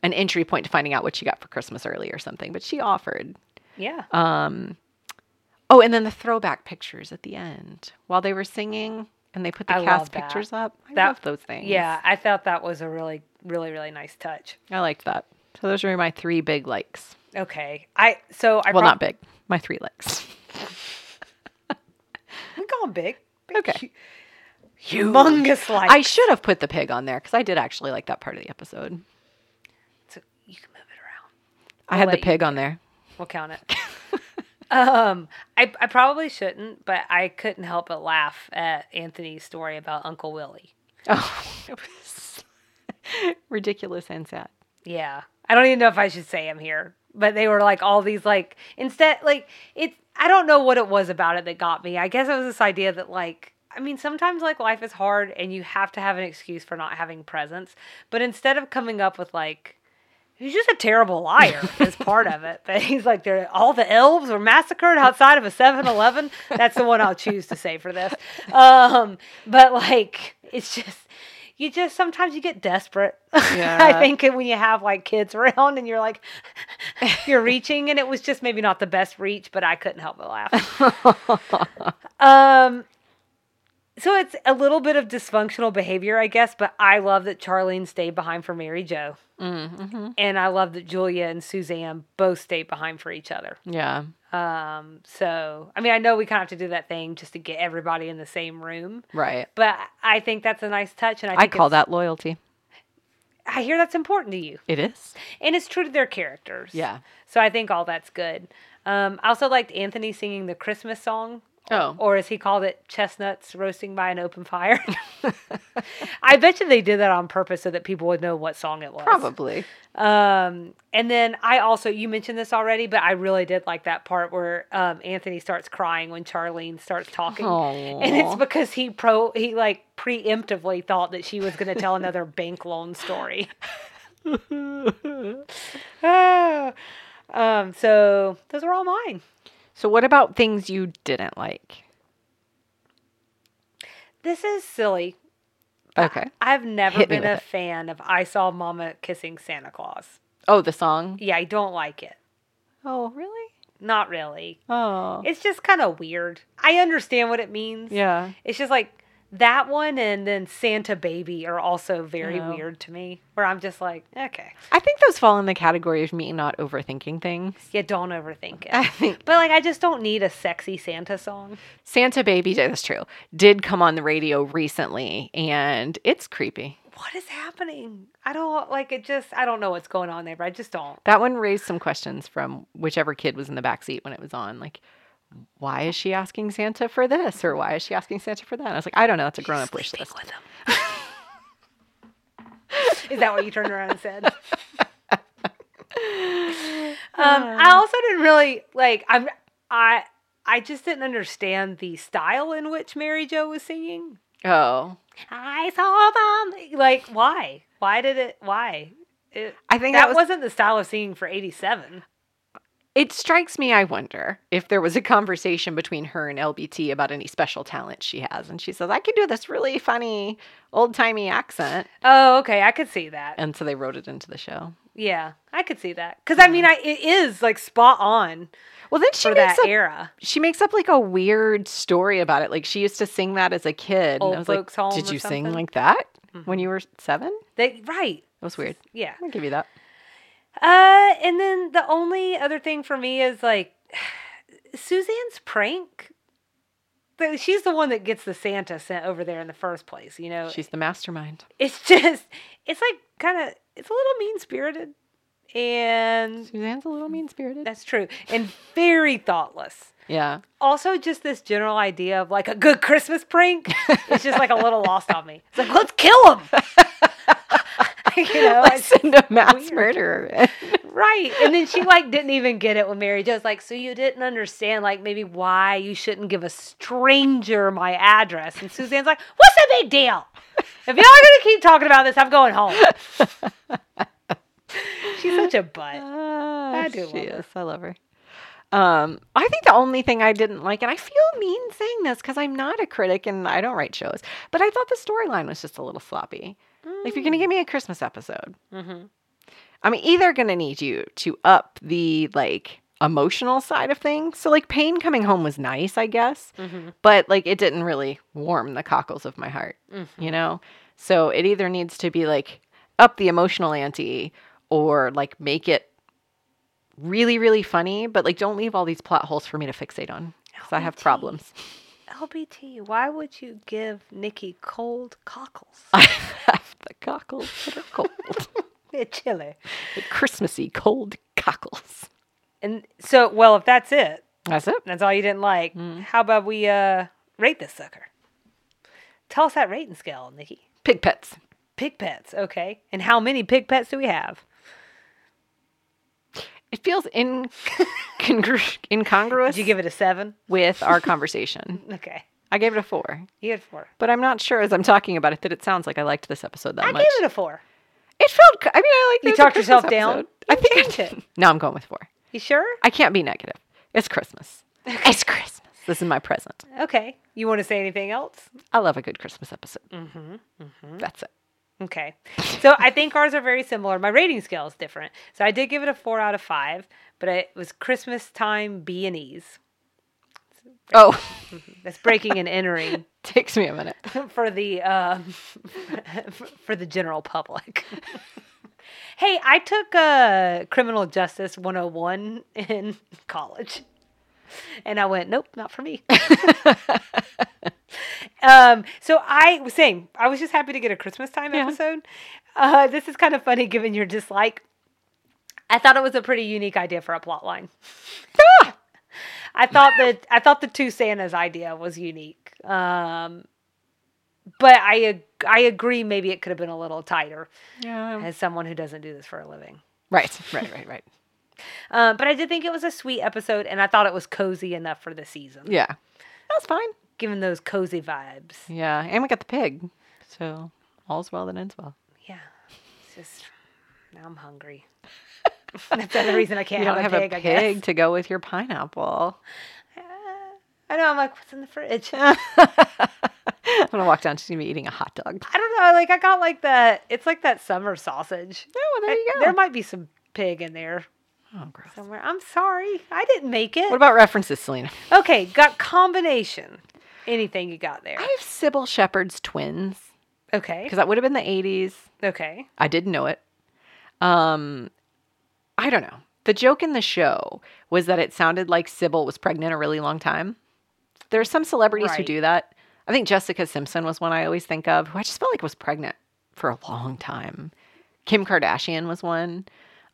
an entry point to finding out what she got for Christmas early or something. But she offered. Yeah. Um, oh, and then the throwback pictures at the end while they were singing, and they put the I cast pictures up. I That- love those things. yeah. I thought that was a really, really, really nice touch. I liked that. So those are my three big likes. Okay. I so I well, prob- not big. My three likes. [LAUGHS] I'm going big. big Okay. hu- Humongous like. I should have put the pig on there because I did actually like that part of the episode. So you can move it around. I I'll had the pig on there. We'll count it. [LAUGHS] um, I I probably shouldn't, but I couldn't help but laugh at Anthony's story about Uncle Willie. Oh, [LAUGHS] it was ridiculous and sad. Yeah. I don't even know if I should say him here, but they were like all these like instead like it's I don't know what it was about it that got me. I guess it was this idea that like I mean sometimes like life is hard and you have to have an excuse for not having presents, but instead of coming up with like He's just a terrible liar as part of it. But he's like, they're, all the elves were massacred outside of a 7 Eleven. That's the one I'll choose to say for this. Um, but like, it's just, you just sometimes you get desperate. [LAUGHS] I think when you have like kids around and you're like, [LAUGHS] you're reaching, and it was just maybe not the best reach, but I couldn't help but laugh. [LAUGHS] um, so it's a little bit of dysfunctional behavior, I guess, but I love that Charlene stayed behind for Mary Jo. Mm-hmm. And I love that Julia and Suzanne both stayed behind for each other. Yeah. Um, so I mean, I know we kind of have to do that thing just to get everybody in the same room, Right. but I think that's a nice touch, and I, I call that loyalty. I hear that's important to you, It is. and it's true to their characters. Yeah. So I think all that's good. Um, I also liked Anthony singing the Christmas song. Oh. Or as he called it, chestnuts roasting by an open fire. [LAUGHS] I bet you they did that on purpose so that people would know what song it was. Probably. Um, and then I also, you mentioned this already, but I really did like that part where um, Anthony starts crying when Charlene starts talking. And it's because he pro, he like preemptively thought that she was going to tell another [LAUGHS] bank loan story. [LAUGHS] Ah. um, so those are all mine. So, what about things you didn't like? This is silly. Okay. I've never Hit been a it. fan of I Saw Mama Kissing Santa Claus. Oh, the song. Yeah, I don't like it. Oh, really? Not really. Oh. It's just kind of weird. I understand what it means. Yeah. It's just like that one and then Santa Baby are also very weird to me. Where I'm just like, okay, I think those fall in the category of me not overthinking things. yeah, don't overthink it. I it. think But like, I just don't need a sexy Santa song. Santa Baby, that's true, did come on the radio recently, and it's creepy. What is happening? I don't like it. Just I don't know what's going on there, but I just don't. That one raised some questions from whichever kid was in the back seat when it was on. Like, why is she asking Santa for this, or why is she asking Santa for that? And I was like, I don't know. It's a grown up wish Sleeping list. with him. is that what you turned around and said? [LAUGHS] um, I also didn't really like. I'm I I just didn't understand the style in which Mary Jo was singing. Oh, I saw them. Like, why? Why did it? Why? It, I think that, that was. wasn't the style of singing for '87. It strikes me. I wonder if there was a conversation between her and LBT about any special talent she has, and she says, "I can do this really funny old timey accent," Oh, okay, I could see that. and so they wrote it into the show. Yeah, I could see that because I mean, I it is like spot on Well, then she makes that up era. she makes up like a weird story about it. Like she used to sing that as a kid. Old and I was folks' like, home Did you sing like that? when mm-hmm. you were seven. They right. That was weird. Yeah. I'll give you that. Uh, and then the only other thing for me is like [SIGHS] Suzanne's prank. She's the one that gets the Santa sent over there in the first place. You know, She's the mastermind. it's [LAUGHS] just it's like kind of it's a little mean spirited, and Suzanne's a little mean spirited. that's true, and very thoughtless. Yeah. Also, just this general idea of like a good Christmas prank is just like a little lost on me. It's like let's kill him. [LAUGHS] [LAUGHS] you know, Let's send a mass weird. murderer. Right. And then she like didn't even get it when Mary Jo's like, so you didn't understand like maybe why you shouldn't give a stranger my address. And Suzanne's like, what's the big deal? If y'all are gonna keep talking about this, I'm going home. [LAUGHS] She's such a butt. Ah, I do she love her. is. I love her. Um, I think the only thing I didn't like, and I feel mean saying this because I'm not a critic and I don't write shows, but I thought the storyline was just a little Like, if you're gonna give me a Christmas episode, Mm-hmm. I'm either gonna need you to up the like emotional side of things. So, like, Pain coming home was nice, I guess, Mm-hmm. but like, it didn't really warm the cockles of my heart, Mm-hmm. you know. So it either needs to be like up the emotional ante or like make it really really funny but like don't leave all these plot holes for me to fixate on because i have problems LBT, why would you give Nikki cold cockles? i have the cockles that are cold [LAUGHS] They're chilly. the christmassy cold cockles And so, well, if that's it, that's it that's all you didn't like, how about we uh rate this sucker? Tell us that rating scale, Nikki. pig pets Pig pets, okay. And how many pig pets do we have? It feels in congru- incongruous Did you give it a seven? with our conversation [LAUGHS] Okay. i gave it a four You had four. but i'm not sure as i'm talking about it that it sounds like i liked this episode that I much I gave it a four. it felt I mean i like You it was a talked yourself down? episode. i You think I it. [LAUGHS] no i'm going with four You sure? I can't be negative. It's Christmas. It's Christmas. This is my present. Okay. You want to say anything else? I love a good Christmas episode. Mm-hmm, That's it. Okay. So I think ours are very similar. My rating scale is different. So I did give it a four out of five, but it was Christmas time B and E's. Oh, [LAUGHS] That's breaking and entering [LAUGHS] takes me a minute. [LAUGHS] for the um, for the general public. hey, I took uh, criminal justice 101 in college. And I went, nope, not for me. Um, so I was saying, I was just happy to get a Christmas time Yeah. episode. Uh, this is kind of funny given your dislike. I thought it was a pretty unique idea for a plot line. I thought that I thought the two Santas idea was unique. Um, but I I agree maybe it could have been a little tighter Yeah. as someone who doesn't do this for a living. Right, right, right, right. Um, [LAUGHS] but I did think it was a sweet episode, and I thought it was cozy enough for the season, Yeah. That was fine. Given those cozy vibes. Yeah. And we got the pig. So all's well that ends well. Yeah, it's just now I'm hungry. That's the other reason I can't You don't have, have a pig. a I guess. pig to go with your pineapple. Uh, I know. I'm like, what's in the fridge? [LAUGHS] I'm gonna walk down to see me eating a hot dog. I don't know. Like I got like that. It's like that summer sausage. Oh, well, there you I- go. There might be some pig in there Oh, gross. somewhere. I'm sorry. I didn't make it. What about references, Selena? okay, got combination. Anything you got there? I have Cybill Shepherd's twins Okay. because that would have been the 80s. Okay. I didn't know it. Um, I don't know. The joke in the show was that it sounded like Sybil was pregnant a really long time. There are some celebrities who Right. do that. I think Jessica Simpson was one I always think of, who I just felt like was pregnant for a long time. Kim Kardashian was one.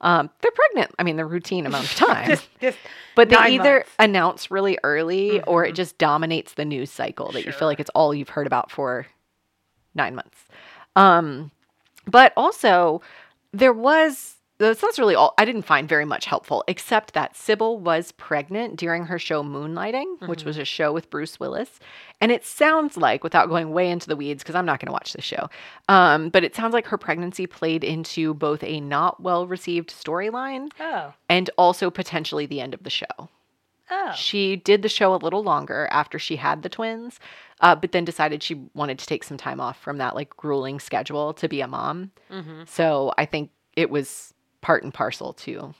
Um, they're pregnant. I mean, the routine amount of [LAUGHS] time. Just, just. but they either months. announce really early or it just dominates the news cycle that you feel like it's all you've heard about for nine months. Um, but also, there was that's that's really all I didn't find very much helpful, except that Cybill was pregnant during her show Moonlighting, which was a show with Bruce Willis. And it sounds like, without going way into the weeds, because I'm not going to watch the show, um, but it sounds like her pregnancy played into both a not well received storyline Oh. and also potentially the end of the show. Oh. She did the show a little longer after she had the twins, uh, but then decided she wanted to take some time off from that like grueling schedule to be a mom. Mm-hmm. So I think it was part and parcel to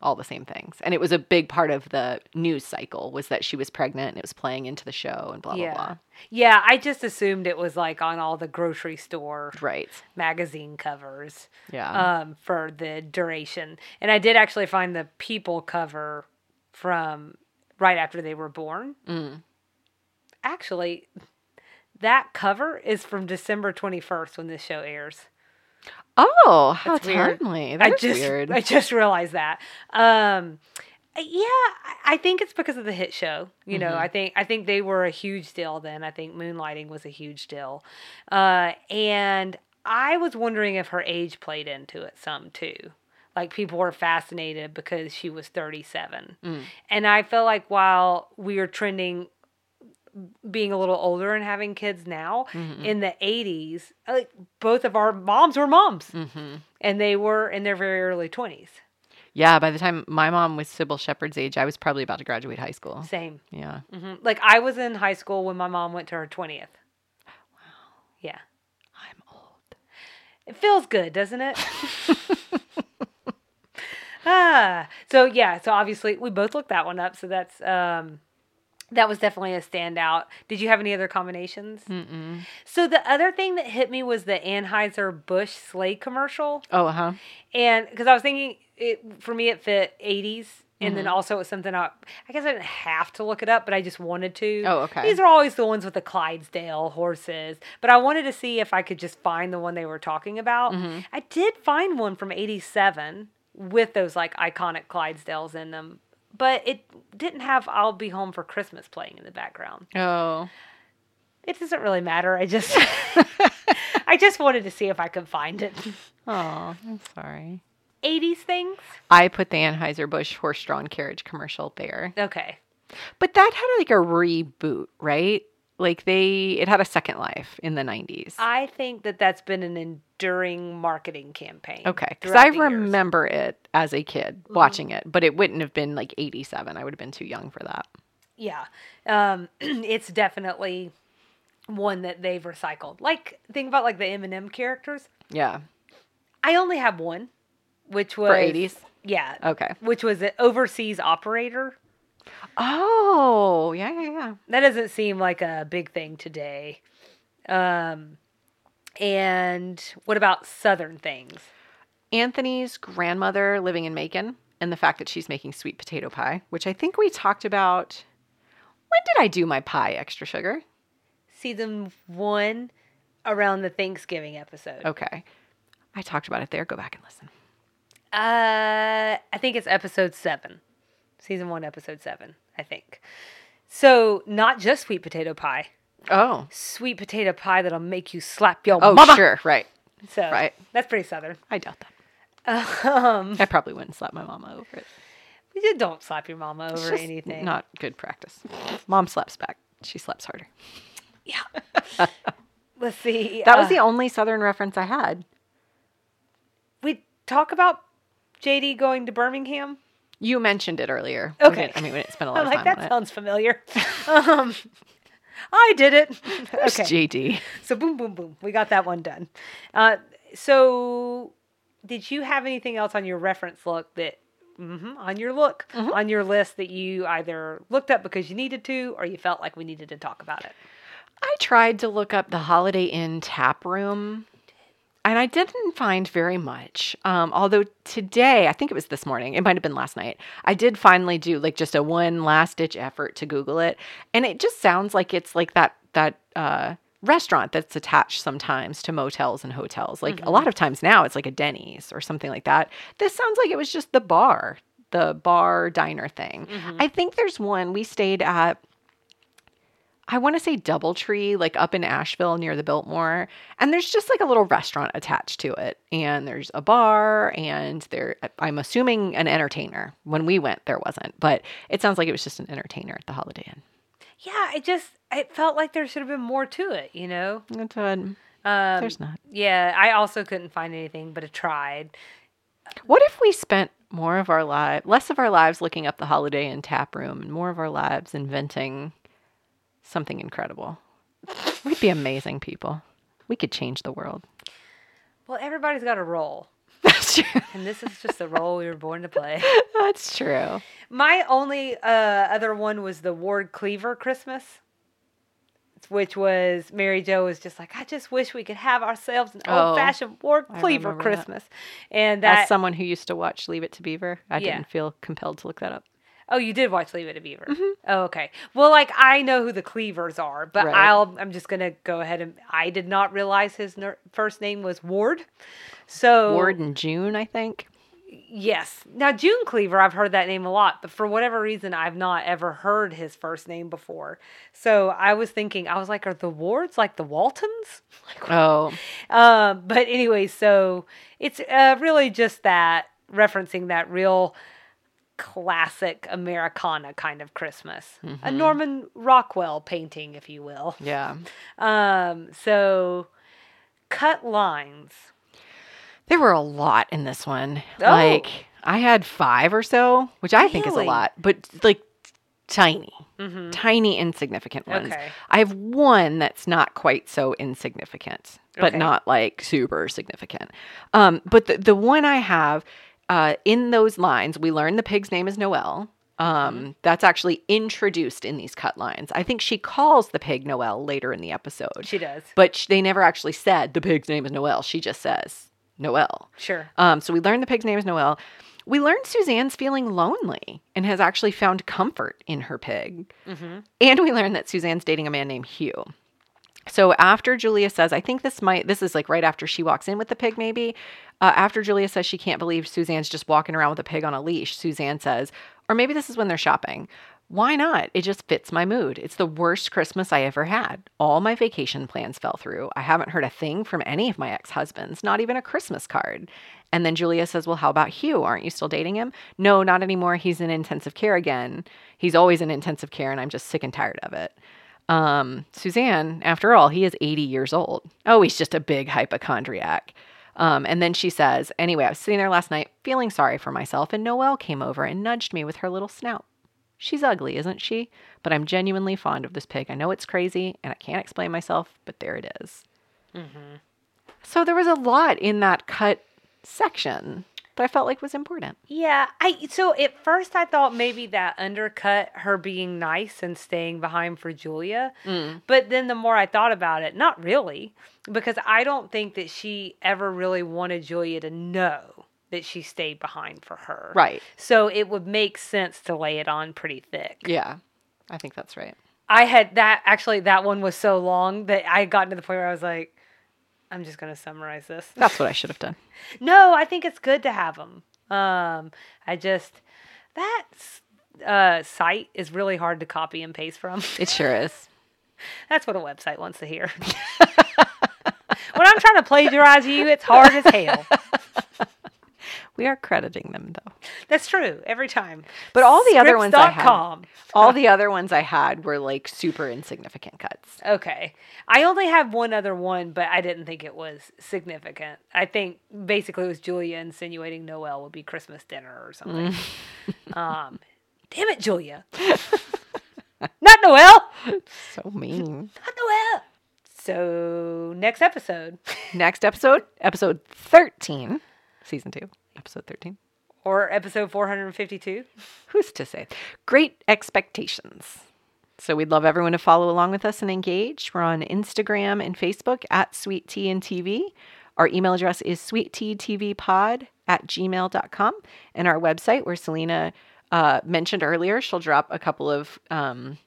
all the same things. And it was a big part of the news cycle was that she was pregnant and it was playing into the show and blah yeah. blah blah. Yeah, I just assumed it was like on all the grocery store Right. magazine covers Yeah. um, for the duration. And I did actually find the People cover from right after they were born. Mm. Actually, that cover is from December 21st when this show airs. Oh, how That's timely. I That's just weird. I just realized that. Um, yeah, I- think it's because of the hit show. You know, Mhm. I think I think they were a huge deal then. I think Moonlighting was a huge deal, uh, and I was wondering if her age played into it some too. Like people were fascinated because she was 37. Mm. And I feel like while we are trending being a little older and having kids now, Mhm. in the 80s, like both of our moms were moms hmm and they were in their very early 20s. Yeah, by the time my mom was Cybill Shepherd's age, I was probably about to graduate high school. Same. Yeah. hmm Like I was in high school when my mom went to her 20th. wow Yeah. I'm old. It feels good, doesn't it? [LAUGHS] ah. So yeah, so obviously we both looked that one up, so that's um that was definitely a standout. Did you have any other combinations? Mm-mm. So the other thing that hit me was the Anheuser Busch Slade commercial, Oh, huh. and because I was thinking it for me it fit 80s, and then Mhm. also it was something I, I guess I didn't have to look it up, but I just wanted to. Oh, okay. These are always the ones with the Clydesdale horses, but I wanted to see if I could just find the one they were talking about. Mhm. I did find one from 87 with those like iconic Clydesdales in them, but it didn't have I'll Be Home for Christmas playing in the background. Oh. It doesn't really matter. I just [LAUGHS] I just wanted to see if I could find it. Oh, I'm sorry. 80s things? I put the Anheuser-Busch horse-drawn carriage commercial there. Okay. But that had like a reboot, right? Like they, it had a second life in the 90s. I think that that's been an enduring marketing campaign. Okay. Because I the years. remember it as a kid watching it, but it wouldn't have been like 87. I would have been too young for that. Yeah. Um, [CLEARS THROAT] it's definitely one that they've recycled. Like think about like the M&M characters. Yeah. I only have one, which was For 80s? Yeah. Okay. Which was an overseas operator. Oh, yeah, yeah, yeah. That doesn't seem like a big thing today. Um, and what about Southern things? Anthony's grandmother living in Macon and the fact that she's making sweet potato pie, which I think we talked about. When did I do my pie extra sugar? Season one, around the Thanksgiving episode. Okay. I talked about it there. Go back and listen. Uh, I think it's episode seven, season one, episode seven. I think. So not just sweet potato pie, Oh. sweet potato pie that'll make you slap your Oh, mama. sure. Right. So right. that's pretty southern. I doubt that. Um, I probably wouldn't slap my mama over it. you don't slap your mama It's over anything. Not good practice. Mom slaps back. She slaps harder. Yeah. [LAUGHS] Let's see. That was uh, the only Southern reference I had. we talk about JD going to Birmingham. You mentioned it earlier. Okay. I mean, we didn't spend a lot I'm of like time that on sounds familiar. um, I did it. [LAUGHS] it. okay. JD. So boom, boom, boom. We got that one done. Uh, so, did you have anything else on your reference look that, hmm on your look Mhm. on your list that you either looked up because you needed to, or you felt like we needed to talk about it? I tried to look up the Holiday Inn tap room, and I didn't find very much. Um, although today, I think it was this morning, it might have been last night, I did finally do like just a one last ditch effort to Google it, and it just sounds like it's like that that uh, restaurant that's attached sometimes to motels and hotels. Like a lot of times now, it's like a Denny's or something like that. This sounds like it was just the bar, the bar diner thing. I think there's one we stayed at. I want to say Doubletree, like up in Asheville near the Biltmore. And there's just like a little restaurant attached to it. And there's a bar and there, I'm assuming an entertainer. When we went, there wasn't, but it sounds like it was just an entertainer at the Holiday Inn. Yeah, it just it felt like there should have been more to it. You know. That's what- Um, there's not. Yeah, I also couldn't find anything, but I tried. What if we spent more of our lives, less of our lives looking up the Holiday Inn tap room and more of our lives inventing something incredible? We'd be amazing people. We could change the world. Well, everybody's got a role. [LAUGHS] That's true. And this is just the role we were born to play. [LAUGHS] That's true. My only uh, other one was the Ward Cleaver Christmas, which was Mary Jo was just like, I just wish we could have ourselves an Oh, old fashioned Ward Cleaver remember that. Christmas. And that, As someone who used to watch Leave It to Beaver, I Yeah. didn't feel compelled to look that up. Oh, you did watch Leave It to Beaver. Mhm. Oh, okay. Well, like I know who the Cleavers are, but Right. I'll I'm just gonna go ahead and I did not realize his ner- first name was Ward. So Ward and June, I think. Yes. Now June Cleaver, I've heard that name a lot, but for whatever reason, I've not ever heard his first name before. So I was thinking, I was like, are the Wards like the Waltons? [LAUGHS] Like, Oh, um, but anyway, so it's uh, really just that referencing that real classic Americana kind of Christmas, a Mhm. Norman Rockwell painting, if you will. yeah. [LAUGHS] Um, so cut lines. There were a lot in this one. Oh. Like I had five or so, which I think is a lot, but like tiny, hmm tiny insignificant ones. Okay. I have one that's not quite so insignificant, but Okay. not like super significant. Um, but the, the one I have uh, in those lines, we learn the pig's name is Noel. Um, Mm-hmm. That's actually introduced in these cut lines. I think she calls the pig Noel later in the episode, She does. but sh- they never actually said the pig's name is Noel. She just says Noel. Sure. Um, so we learn the pig's name is Noel. We learn Suzanne's feeling lonely and has actually found comfort in her pig. hmm And we learn that Suzanne's dating a man named Hugh. So after Julia says, I think this might, this is like right after she walks in with the pig, maybe. Uh, after Julia says she can't believe Suzanne's just walking around with a pig on a leash, Suzanne says, or maybe this is when they're shopping. Why not? It just fits my mood. It's the worst Christmas I ever had. All my vacation plans fell through. I haven't heard a thing from any of my ex husbands, not even a Christmas card. And then Julia says, Well, how about Hugh? Aren't you still dating him? No, not anymore. He's in intensive care again. He's always in intensive care, and I'm just sick and tired of it. Um, Suzanne, after all, he is 80 years old. Oh, he's just a big hypochondriac. Um, and then she says, Anyway, I was sitting there last night feeling sorry for myself, and Noel came over and nudged me with her little snout. She's ugly, isn't she? But I'm genuinely fond of this pig. I know it's crazy and I can't explain myself, but there it is. hmm So there was a lot in that cut section that I felt like was important. Yeah, I so at first I thought maybe that undercut her being nice and staying behind for Julia. Mm. But then the more I thought about it, not really, because I don't think that she ever really wanted Julia to know that she stayed behind for her. Right. So it would make sense to lay it on pretty thick. Yeah. I think that's right. I had that actually that one was so long that I had gotten to the point where I was like I'm just going to summarize this. [LAUGHS] That's what I should have done. No, I think it's good to have them. Um, I just that uh, site is really hard to copy and paste from. [LAUGHS] It sure is. That's what a website wants to hear. [LAUGHS] when I'm trying to plagiarize you, it's hard as hell. We are crediting them though. That's true every time. But all the other ones I had, all the other ones I had were like super insignificant cuts. Okay. I only have one other one, but I didn't think it was significant. I think basically it was Julia insinuating Noel would be Christmas dinner or something. [LAUGHS] um, damn it, Julia. [LAUGHS] Not Noel. So mean. [LAUGHS] Not Noel. So, next episode, Next episode, episode 13, season 2, episode 13. or episode 452. Who's to say? Great expectations. So we'd love everyone to follow along with us and engage. We're on Instagram and Facebook at Sweet Tea and TV. Our email address is sweetteatvpod at gmail.com. And our website, where Selena uh, mentioned earlier, she'll drop a couple of um,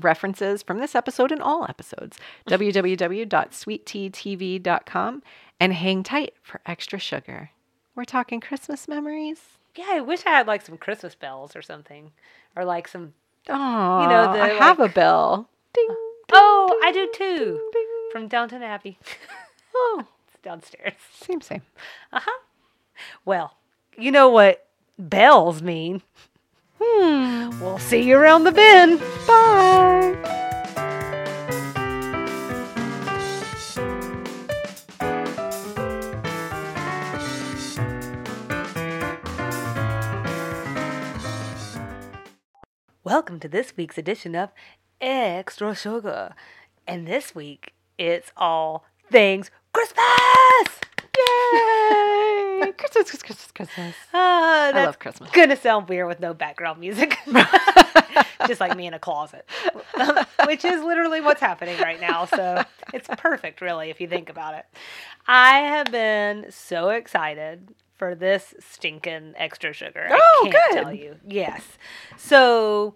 references from this episode and all episodes. [LAUGHS] www.sweetteatv.com. And hang tight for extra sugar. We're talking Christmas memories. Yeah, I wish I had like some Christmas bells or something, or like some. Oh, You know, the, I have a bell. Ding. [LAUGHS] Oh, I do too. From Downton Abbey. [LAUGHS] Oh, it's downstairs. same, same. Uh huh. Well, you know what bells mean. Hmm. We'll see you around the bend. Bye. Welcome to this week's edition of Extra Sugar. And this week, it's all things Christmas! Yay! [LAUGHS] Christmas Christmas, Christmas, Christmas. Ah, I love Christmas. gonna sound weird with no background music. [LAUGHS] Just like me in a closet, [LAUGHS] which is literally what's happening right now. So it's perfect, really, if you think about it. I have been so excited for this stinking extra sugar. Oh, I can't good. tell you. Yes. So,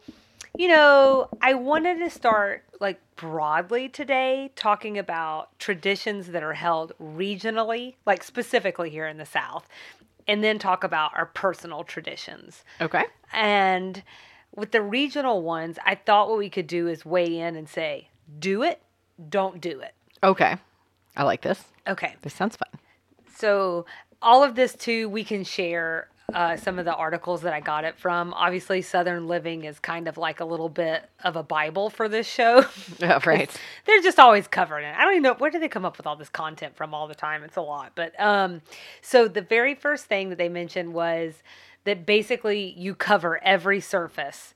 you know, I wanted to start like broadly today talking about traditions that are held regionally, like specifically here in the South, and then talk about our personal traditions. Okay. And with the regional ones, I thought what we could do is weigh in and say, do it, don't do it. Okay. I like this. Okay. This sounds fun. So all of this too, we can share uh, some of the articles that I got it from. Obviously, Southern Living is kind of like a little bit of a bible for this show. Yeah, [LAUGHS] [LAUGHS] right. They're just always covering it. I don't even know where do they come up with all this content from all the time. It's a lot. But um, so the very first thing that they mentioned was that basically you cover every surface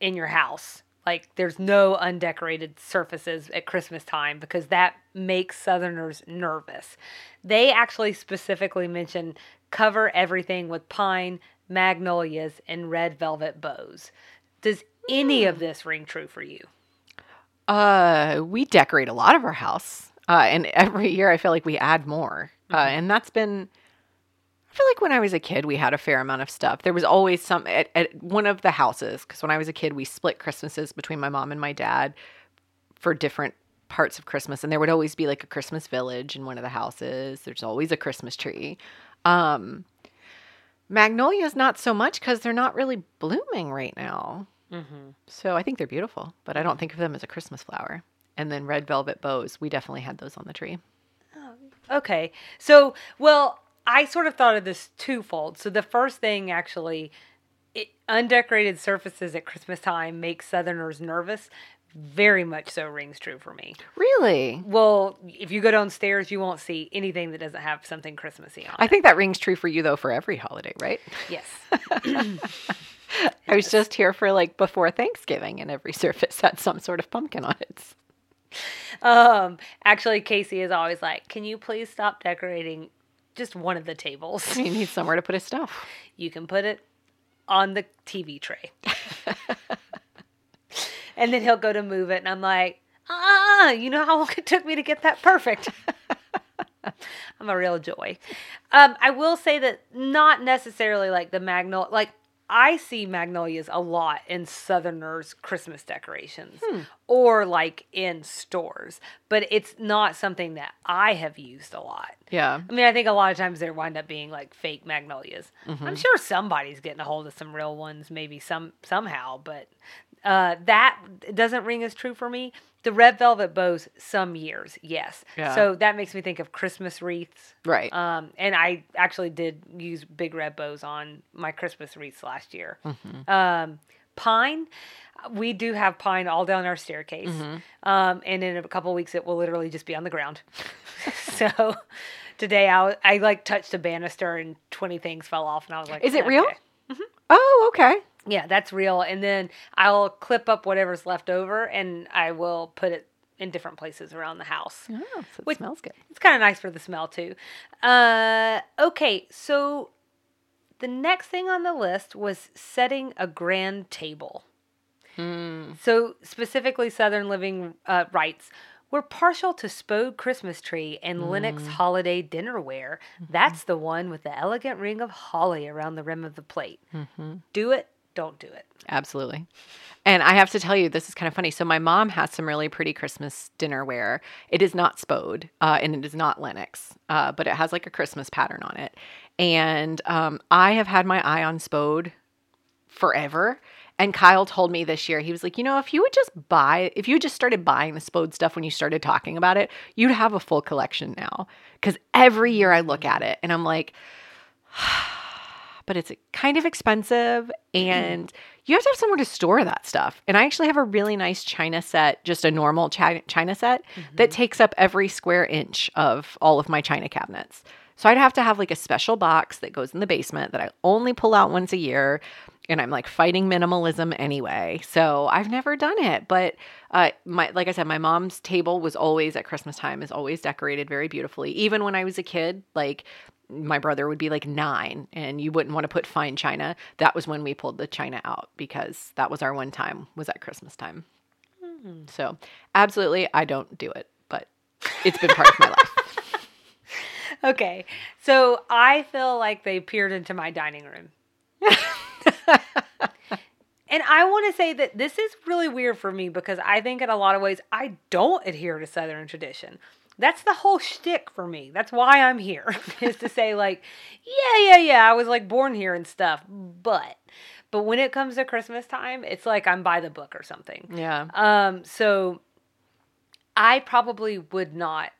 in your house. Like there's no undecorated surfaces at Christmas time because that makes Southerners nervous. They actually specifically mention cover everything with pine, magnolias, and red velvet bows. Does any of this ring true for you? Uh, we decorate a lot of our house, uh, and every year I feel like we add more. Uh, and that's been. I feel like when I was a kid, we had a fair amount of stuff. There was always some at, at one of the houses because when I was a kid, we split Christmases between my mom and my dad for different parts of Christmas, and there would always be like a Christmas village in one of the houses. There's always a Christmas tree. Um, magnolias, not so much because they're not really blooming right now. Mm-hmm. So I think they're beautiful, but I don't think of them as a Christmas flower. And then red velvet bows, we definitely had those on the tree. Okay. So, well, I sort of thought of this twofold. So the first thing actually, it, undecorated surfaces at Christmas time make Southerners nervous. Very much so rings true for me. Really? Well, if you go downstairs, you won't see anything that doesn't have something Christmassy on. I it. think that rings true for you though for every holiday, right? yes. [LAUGHS] [LAUGHS] I was just here for like before Thanksgiving and every [LAUGHS] surface had some sort of pumpkin on it. Um, actually, Casey is always like, "Can you please stop decorating just one of the tables? You need [LAUGHS] somewhere to put his stuff. You can put it on the TV tray." [LAUGHS] and then he'll go to move it, and I'm like, "Ah, you know how long it took me to get that perfect." [LAUGHS] I'm a real joy. Um, I will say that not necessarily like the magnolia. Like I see magnolias a lot in Southerners' Christmas decorations, or like in stores, but it's not something that I have used a lot. Yeah. I mean, I think a lot of times they wind up being like fake magnolias. I'm sure somebody's getting a hold of some real ones, maybe some somehow, but uh, that doesn't ring as true for me. The red velvet bows, some years, yes. Yeah. So that makes me think of Christmas wreaths. Right. Um, and I actually did use big red bows on my Christmas wreaths last year. Mm-hmm. Um, pine, we do have pine all down our staircase. Mm-hmm. Um, and in a couple weeks, it will literally just be on the ground. [LAUGHS] so today I, I like touched a banister and 20 things fell off and I was like, Is it real? "Okay." oh, okay. Yeah, that's real. And then I'll clip up whatever's left over and I will put it in different places around the house. Oh, so it Which- smells good. It's kind of nice for the smell too. Uh, okay, so the next thing on the list was setting a grand table. Hmm. So specifically, Southern Living uh, writes. We're partial to Spode Christmas tree and Lenox holiday dinnerware. That's the one with the elegant ring of holly around the rim of the plate. Do it, don't do it. Absolutely. And I have to tell you, this is kind of funny. So my mom has some really pretty Christmas dinnerware. It is not Spode, uh, and it is not Lenox, uh, but it has like a Christmas pattern on it. And um, I have had my eye on Spode forever. And Kyle told me this year, he was like, you know, if you would just buy, if you just started buying the Spode stuff when you started talking about it, you'd have a full collection now. Because every year I look at it and I'm like, [SIGHS] but it's kind of expensive and you have to have somewhere to store that stuff. And I actually have a really nice china set, just a normal chi- china set that takes up every square inch of all of my china cabinets. So I'd have to have like a special box that goes in the basement that I only pull out once a year. And I'm like fighting minimalism anyway. So I've never done it. But uh, my like I said, my mom's table was always at Christmas time is always decorated very beautifully. Even when I was a kid, like my brother would be like nine and you wouldn't want to put fine china, that was when we pulled the china out because that was our one time was at Christmas time. Hmm. So absolutely, I don't do it, but it's been part of my life. [LAUGHS] Okay. So I feel like they peered into my dining room. and I want to say that this is really weird for me because I think in a lot of ways I don't adhere to Southern tradition. That's the whole shtick for me. That's why I'm here, [LAUGHS] is to say like, yeah, yeah, yeah, I was like born here and stuff, but, but when it comes to Christmas time, it's like I'm by the book or something. Yeah. Um, so I probably would not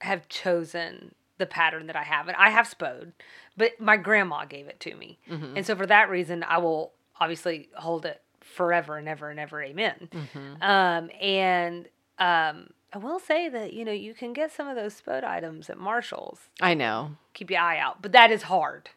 have chosen the pattern that I have. And I have spode, but my grandma gave it to me. And so for that reason, I will obviously hold it forever and ever and ever. Amen. Um, and um, I will say that, you know, you can get some of those spode items at Marshall's. I know. Keep your eye out, but that is hard.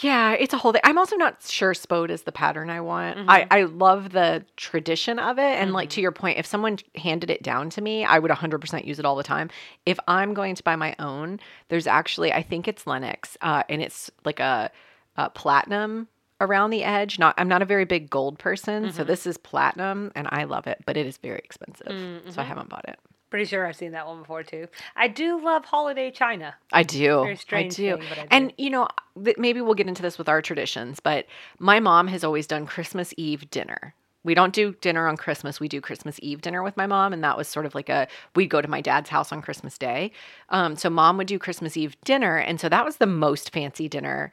Yeah, it's a whole thing. I'm also not sure Spode is the pattern I want. I, I love the tradition of it. And like to your point, if someone handed it down to me, I would 100% use it all the time. If I'm going to buy my own, there's actually, I think it's Lenox, uh, and it's like a, a platinum around the edge. Not, I'm not a very big gold person, so mm-hmm. this is platinum, and I love it, but it is very expensive, mm, so I mm-hmm. haven't bought it. Pretty sure I've seen that one before too. I do love holiday china. I do. Very strange I do. thing, but I do. And you know, th- maybe we'll get into this with our traditions, but my mom has always done Christmas Eve dinner. We don't do dinner on Christmas. We do Christmas Eve dinner with my mom, and that was sort of like a we'd go to my dad's house on Christmas Day. Um, so mom would do Christmas Eve dinner, and so that was the most fancy dinner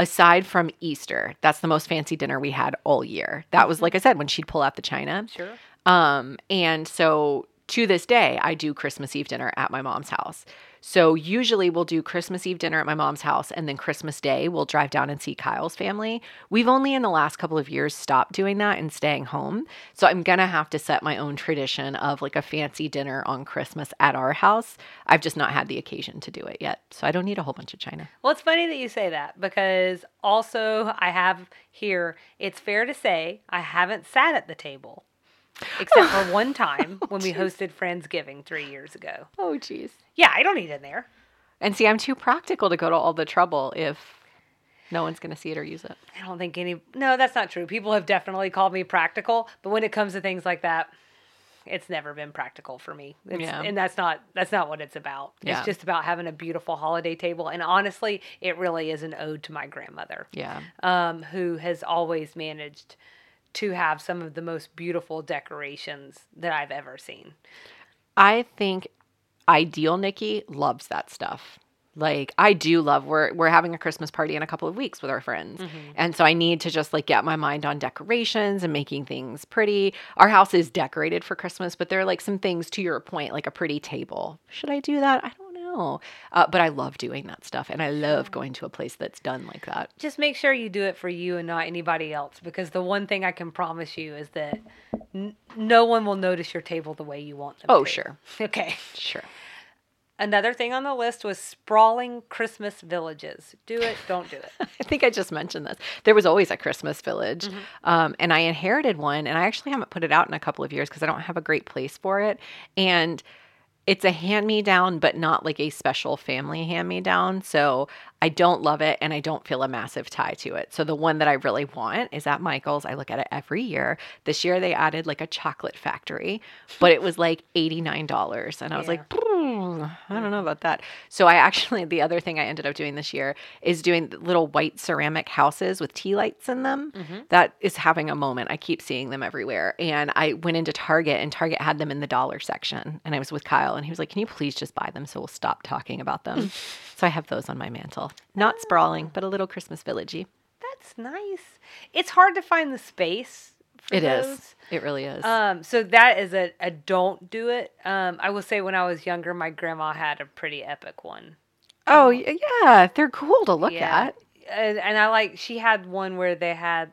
aside from Easter. That's the most fancy dinner we had all year. That was like I said when she'd pull out the china. Sure. Um, and so to this day, I do Christmas Eve dinner at my mom's house. So usually we'll do Christmas Eve dinner at my mom's house, and then Christmas Day we'll drive down and see Kyle's family. We've only in the last couple of years stopped doing that and staying home. So I'm gonna have to set my own tradition of like a fancy dinner on Christmas at our house. I've just not had the occasion to do it yet. So I don't need a whole bunch of china. Well, it's funny that you say that because also I have here, it's fair to say, I haven't sat at the table except for [LAUGHS] one time when we hosted Friendsgiving three years ago. Oh jeez. Yeah, I don't eat in there. And see, I'm too practical to go to all the trouble if no one's gonna see it or use it. I don't think any, no, that's not true. People have definitely called me practical, but when it comes to things like that, it's never been practical for me. It's, Yeah. And that's not that's not what it's about. Yeah. It's just about having a beautiful holiday table. And honestly, it really is an ode to my grandmother. Yeah. um, who has always managed to have some of the most beautiful decorations that I've ever seen. I think Ideal Nikki loves that stuff. Like I do love we're we're having a Christmas party in a couple of weeks with our friends. Mm-hmm. And so I need to just like get my mind on decorations and making things pretty. Our house is decorated for Christmas, but there are like some things to your point like a pretty table. Should I do that? I don't know. Uh, but I love doing that stuff and I love going to a place that's done like that. Just make sure you do it for you and not anybody else because the one thing I can promise you is that n- no one will notice your table the way you want them to. Oh, to. sure. [LAUGHS] Okay. Sure. Another thing on the list was sprawling Christmas villages. Do it, don't do it. [LAUGHS] I think I just mentioned this. There was always a Christmas village, um, and I inherited one, and I actually haven't put it out in a couple of years because I don't have a great place for it. And it's a hand me down, but not like a special family hand me down. So I don't love it, and I don't feel a massive tie to it. So the one that I really want is at Michael's. I look at it every year. This year they added like a chocolate factory, but it was like eighty nine dollars, and I was Yeah. like. "Hmm, I don't know about that. So I actually [LAUGHS] the other thing I ended up doing this year is doing little white ceramic houses with tea lights in them. That is having a moment. I keep seeing them everywhere. And I went into Target and Target had them in the dollar section. And I was with Kyle and he was like, "Can you please just buy them so we'll stop talking about them?" [LAUGHS] so I have those on my mantle. Not sprawling, but a little Christmas villagey. That's nice. It's hard to find the space. For It is. those. It really is. Um, so that is a, a don't do it. Um, I will say when I was younger, my grandma had a pretty epic one. oh y- yeah, they're cool to look Yeah. at. And, and I like, she had one where they had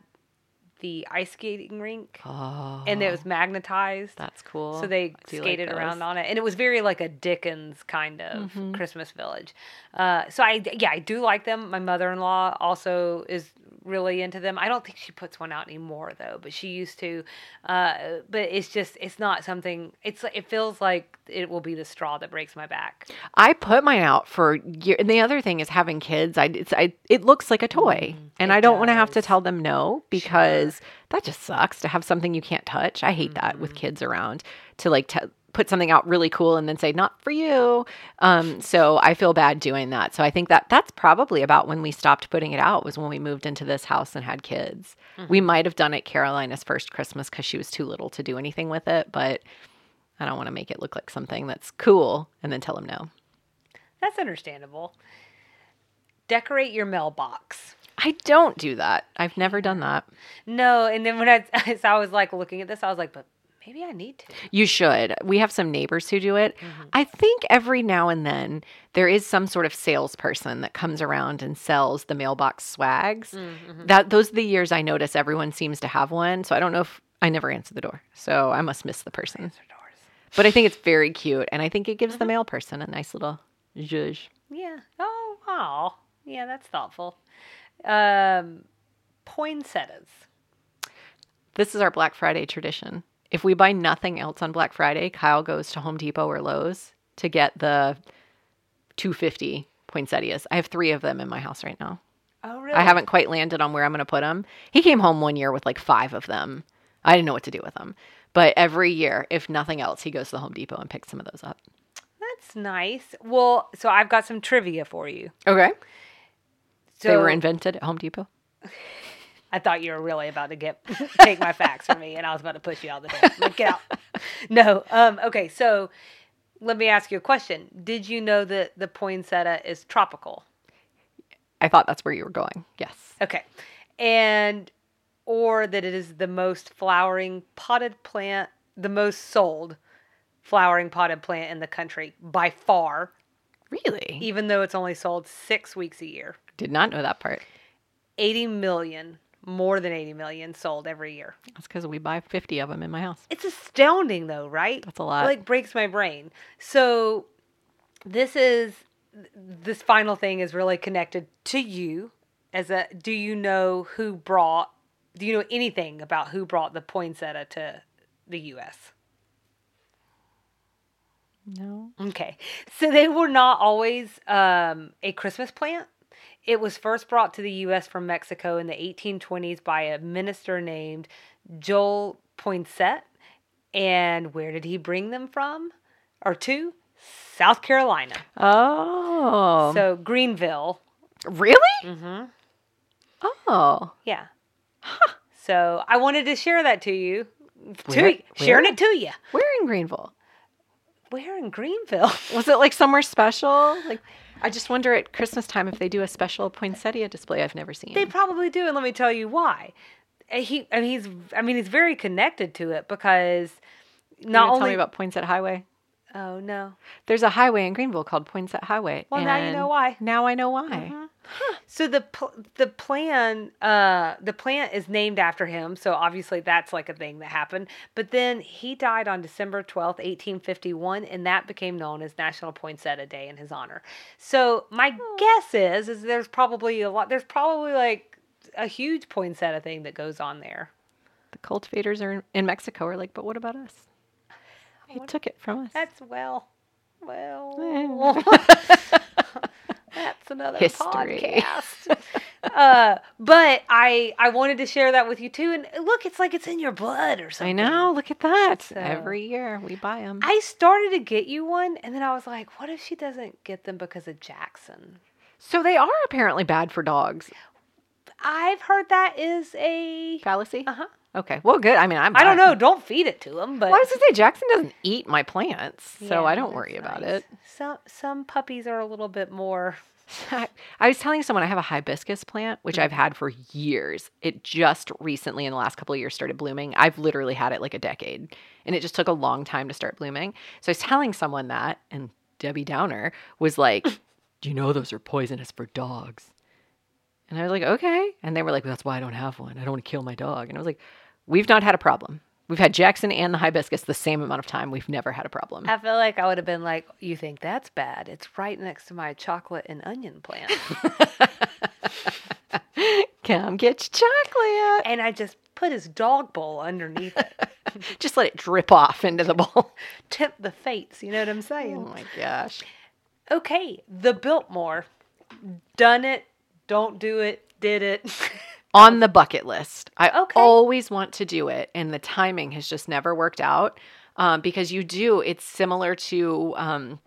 the ice skating rink Oh, and it was magnetized. that's cool. So they do like skated around on it, and it was very like a Dickens kind of Mm-hmm. Christmas village. Uh, so I, yeah, I do like them. My mother-in-law also is really into them. I don't think she puts one out anymore though, but she used to. Uh, but it's just it's not something. It's it feels like it will be the straw that breaks my back. I put mine out for year. And the other thing is having kids. I it's I it looks like a toy, and it I don't want to have to tell them no because that just sucks to have something you can't touch. I hate that with kids around to like t- put something out really cool and then say not for you. Um, so I feel bad doing that. So I think that that's probably about when we stopped putting it out was when we moved into this house and had kids. We might have done it Carolina's first Christmas because she was too little to do anything with it, but. I don't want to make it look like something that's cool and then tell them no. That's understandable. Decorate your mailbox. I don't do that. I've never done that. No, and then when I [LAUGHS] as I was like looking at this, I was like, but maybe I need to. You should. We have some neighbors who do it. Mm-hmm. I think every now and then there is some sort of salesperson that comes around and sells the mailbox swags. Mm-hmm. That those are the years I notice everyone seems to have one. So I don't know if I never answer the door. So I must miss the person. But I think it's very cute and I think it gives the mm-hmm. mail person a nice little zhuzh. Yeah. Oh, wow. Yeah, that's thoughtful. Um, poinsettias. This is our Black Friday tradition. If we buy nothing else on Black Friday, Kyle goes to Home Depot or Lowe's to get the 250 poinsettias. I have three of them in my house right now. Oh, really? I haven't quite landed on where I'm going to put them. He came home one year with like five of them. I didn't know what to do with them. But every year, if nothing else, he goes to the Home Depot and picks some of those up. That's nice. Well, so I've got some trivia for you. Okay. So they were invented at Home Depot. [LAUGHS] I thought you were really about to get [LAUGHS] take my facts from me, and I was about to push you out the door. Like, get out. [LAUGHS] No. Um. Okay. So, let me ask you a question. Did you know that the poinsettia is tropical? I thought that's where you were going. Yes. Okay. And or that it is the most flowering potted plant, the most sold flowering potted plant in the country by far, Really? even though it's only sold 6 weeks a year. Did not know that part. 80 million, more than 80 million sold every year. That's because we buy 50 of them in my house. It's astounding though, right? That's a lot. It like breaks my brain. So this is this final thing is really connected to you as a do you know who brought do you know anything about who brought the poinsettia to the US? No. Okay. So they were not always um, a Christmas plant. It was first brought to the U.S. from Mexico in the 1820s by a minister named Joel Poinsett. And where did he bring them from or to? South Carolina. Oh. So Greenville. really? Mm-hmm. Oh. Yeah. So I wanted to share that to you. To, Where- sharing it to you. Where in Greenville? Where in Greenville? Was it like somewhere special? Like, I just wonder at Christmas time if they do a special poinsettia display I've never seen. They probably do, and let me tell you why. He, I mean, he's, I mean, he's very connected to it because not only. tell me about Poinsett Highway. Oh no! There's a highway in Greenville called Poinsett Highway. Well, now you know why. Now I know why. So the pl- the plan, uh, the plant is named after him. So obviously that's like a thing that happened. But then he died on December twelfth, eighteen fifty one, and that became known as National Poinsettia Day in his honor. So my guess is, is there's probably a lot. There's probably like a huge poinsettia thing that goes on there. The cultivators are in, in Mexico are like, but what about us? He took it from us. That's well, well. [LAUGHS] That's another History. podcast. uh, but I I wanted to share that with you too. And look, it's like it's in your blood or something. I know. Look at that. So- Every year we buy them. I started to get you one, and then I was like, what if she doesn't get them because of Jackson? so they are apparently bad for dogs. I've heard that is a. Fallacy. Uh huh. Okay. Well, good. I mean, I'm. I don't know. Don't feed it to him, but. Well, I was gonna say Jackson doesn't eat my plants, so Yeah, I don't worry about it. Some some puppies are a little bit more. [LAUGHS] I I was telling someone I have a hibiscus plant, which I've had for years. It just recently, in the last couple of years, started blooming. I've literally had it like a decade, and it just took a long time to start blooming. So I was telling someone that, and Debbie Downer was like, [LAUGHS] "Do you know those are poisonous for dogs?" And I was like, "Okay." And they were like, "That's why I don't have one. I don't want to kill my dog." And I was like, "We've not had a problem. We've had Jackson and the hibiscus the same amount of time. We've never had a problem." I feel like I would have been like, you think that's bad? It's right next to my chocolate and onion plant. [LAUGHS] Come get your chocolate. and I just put his dog bowl underneath it. [LAUGHS] Just let it drip off into the bowl. [LAUGHS] Tempt the fates, you know what I'm saying? Oh my gosh. Okay, the Biltmore. Done it, don't do it, did it. [LAUGHS] On the bucket list. I Okay. always want to do it, and the timing has just never worked out um, because you do. It's similar to um,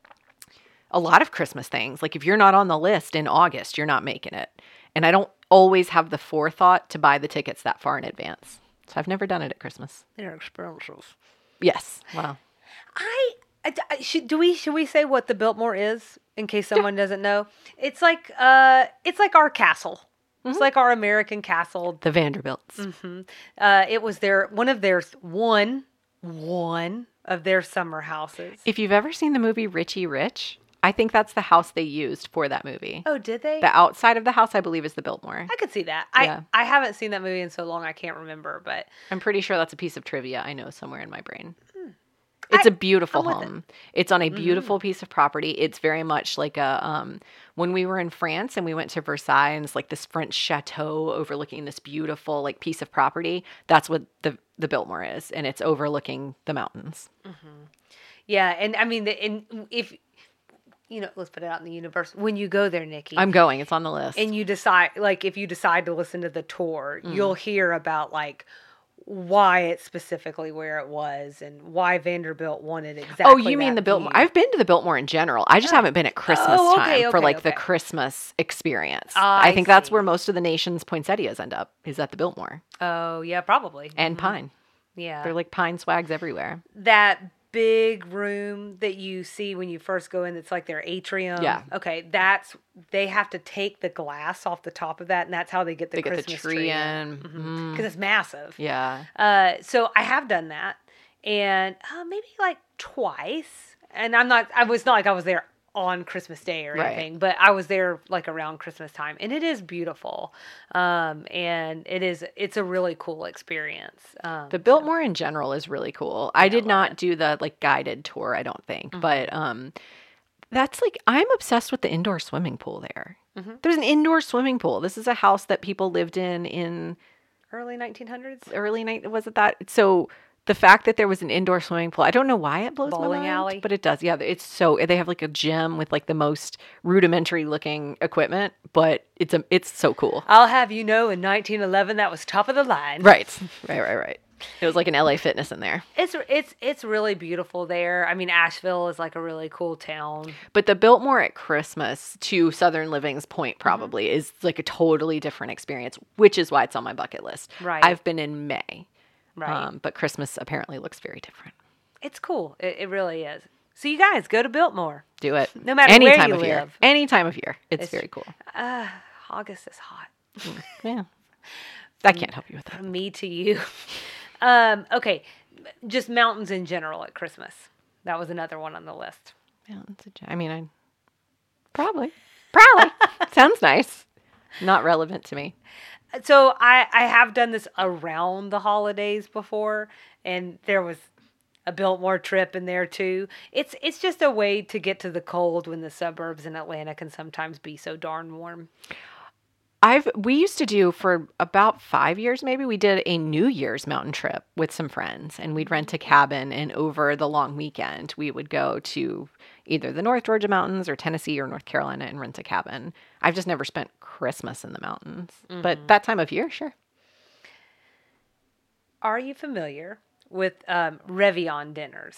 a lot of Christmas things. Like if you're not on the list in August, you're not making it. And I don't always have the forethought to buy the tickets that far in advance. So I've never done it at Christmas. They're expensive. Yes. Wow. I, I, I- should do we should we say what the Biltmore is in case someone doesn't know? It's like uh it's like our castle. It's like our American castle. The Vanderbilts. hmm Uh, it was their one of their one one of their summer houses. If you've ever seen the movie Richie Rich, I think that's the house they used for that movie. Oh, did they? The outside of the house, I believe, is the Biltmore. I could see that. I I haven't seen that movie in so long I can't remember, but I'm pretty sure that's a piece of trivia I know somewhere in my brain. It's I- a beautiful with it. home. It's on a beautiful piece of property. It's very much like a um when we were in France and we went to Versailles and it's like this French chateau overlooking this beautiful like piece of property. That's what the the Biltmore is and it's overlooking the mountains. yeah, and I mean, the, and if you know, let's put it out in the universe. When you go there, Nikki, I'm going. It's on the list. and you decide like if you decide to listen to the tour Mm. you'll hear about like why it's specifically where it was and why vanderbilt wanted exactly Oh, you mean the Biltmore? I've been to the Biltmore in general. I just haven't been at Christmas Oh, okay, time for okay, like the. Christmas experience. Ah, I I think that's where most of the nation's poinsettias end up is at the Biltmore oh yeah probably and Mhm. pine. yeah They're like pine swags everywhere. that big room that you see when you first go in it's like their atrium Yeah. okay that's they have to take the glass off the top of that and that's how they get the They get the christmas tree in because Mhm. it's massive Yeah. Uh, so I have done that, and uh, maybe like twice. And I'm not. I was not like I was there on Christmas Day or Right. anything, but I was there like around Christmas time, and it is beautiful. Um, and it is. It's a really cool experience. Um, The Biltmore in general is really cool. I did not it. do the like guided tour, I don't think, Mm-hmm. but um that's like I'm obsessed with the indoor swimming pool there. Mhm. There's an indoor swimming pool. This is a house that people lived in in early 1900s. early night was it that so the fact that there was an indoor swimming pool i don't know why it blows Bowling my mind alley? but it does yeah it's so they have like a gym with like the most rudimentary looking equipment but it's a it's so cool I'll have you know, in 1911, that was top of the line. right right right right it was like an la fitness in there It's it's it's really beautiful there. I mean, Asheville is like a really cool town. but the biltmore at christmas to southern living's point Mm-hmm. probably is like a totally different experience which is why it's on my bucket list Right. i've been in may Right. um, but christmas apparently looks very different It's cool. It, it really is. So you guys go to Biltmore. do it [LAUGHS] No matter any time you of year any time of year it's, It's- very cool Uh, August is hot. Yeah. [LAUGHS] I can't help you with that. From me to you. [LAUGHS] um, okay, just mountains in general at Christmas. That was another one on the list. Mountains I mean, I probably, probably sounds nice. Not relevant to me. So I I have done this around the holidays before, and there was a Biltmore trip in there too. It's it's just a way to get to the cold when the suburbs in Atlanta can sometimes be so darn warm. I've we used to do for about five years maybe we did a New Year's mountain trip with some friends and we'd rent a cabin and over the long weekend we would go to either the North Georgia mountains or Tennessee or North Carolina and rent a cabin. I've just never spent Christmas in the mountains, but that time of year, sure. Are you familiar with um, Réveillon dinners?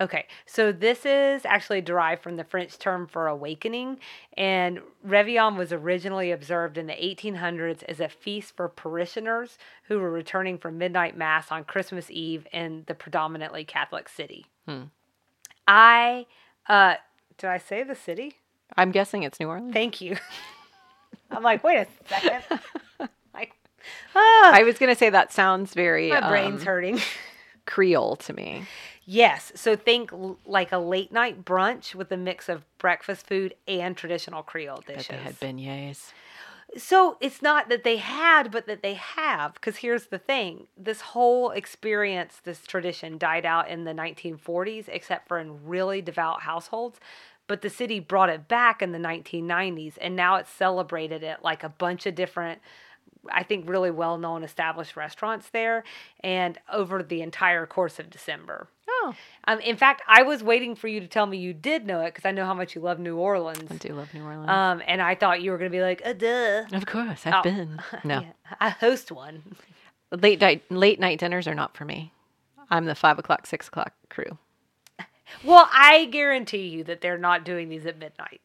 Okay, so this is actually derived from the French term for awakening, and Réveillon was originally observed in the 1800s as a feast for parishioners who were returning from midnight mass on Christmas Eve in the predominantly Catholic city. Hmm. I, uh, did I say the city? I'm guessing it's New Orleans. Thank you. I'm like, wait a second. [LAUGHS] like, ah, I was gonna say that sounds very my brain's um, hurting. Creole to me. Yes. So think l- like a late night brunch with a mix of breakfast food and traditional Creole dishes. they had beignets. So it's not that they had, but that they have. Because here's the thing this whole experience, this tradition died out in the 1940s, except for in really devout households. but the city brought it back in the 1990s, and now it's celebrated at like a bunch of different. I think really well known established restaurants there, and over the entire course of December. Oh, Um, in fact, I was waiting for you to tell me you did know it because I know how much you love New Orleans. I do love New Orleans. Um, and I thought you were going to be like, uh, duh. of course, I've oh. been. [LAUGHS] No, Yeah, I host one. late night late night dinners are not for me. I'm the five o'clock, six o'clock crew. Well, I guarantee you that they're not doing these at midnight.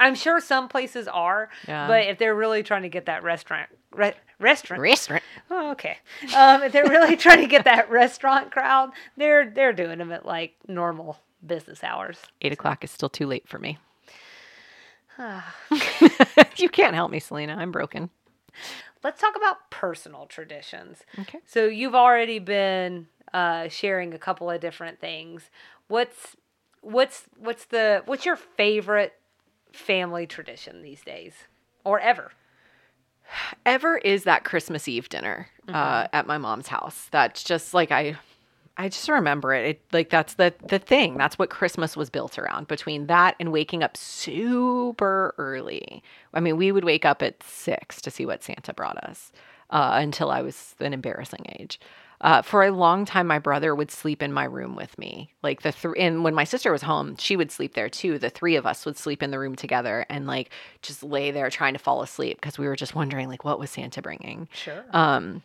I'm sure some places are, Yeah. but if they're really trying to get that restaurant, re- restaurant, Restaurant. oh, okay, um, if they're really [LAUGHS] trying to get that restaurant crowd, they're they're doing them at like normal business hours. Eight o'clock is still too late for me. [SIGHS] [LAUGHS] you can't help me, Selena. I'm broken. Let's talk about personal traditions. Okay. So you've already been uh, sharing a couple of different things. What's what's what's the what's your favorite family tradition these days, or ever? Ever is that Christmas Eve dinner uh, at my mom's house. That's just like I, I just remember it. it. Like that's the the thing. That's what Christmas was built around. Between that and waking up super early. I mean, we would wake up at six to see what Santa brought us uh, until I was an embarrassing age. Uh, for a long time, my brother would sleep in my room with me. Like the three, and when my sister was home, she would sleep there too. The three of us would sleep in the room together and like just lay there trying to fall asleep because we were just wondering like what was Santa bringing. Sure. Um,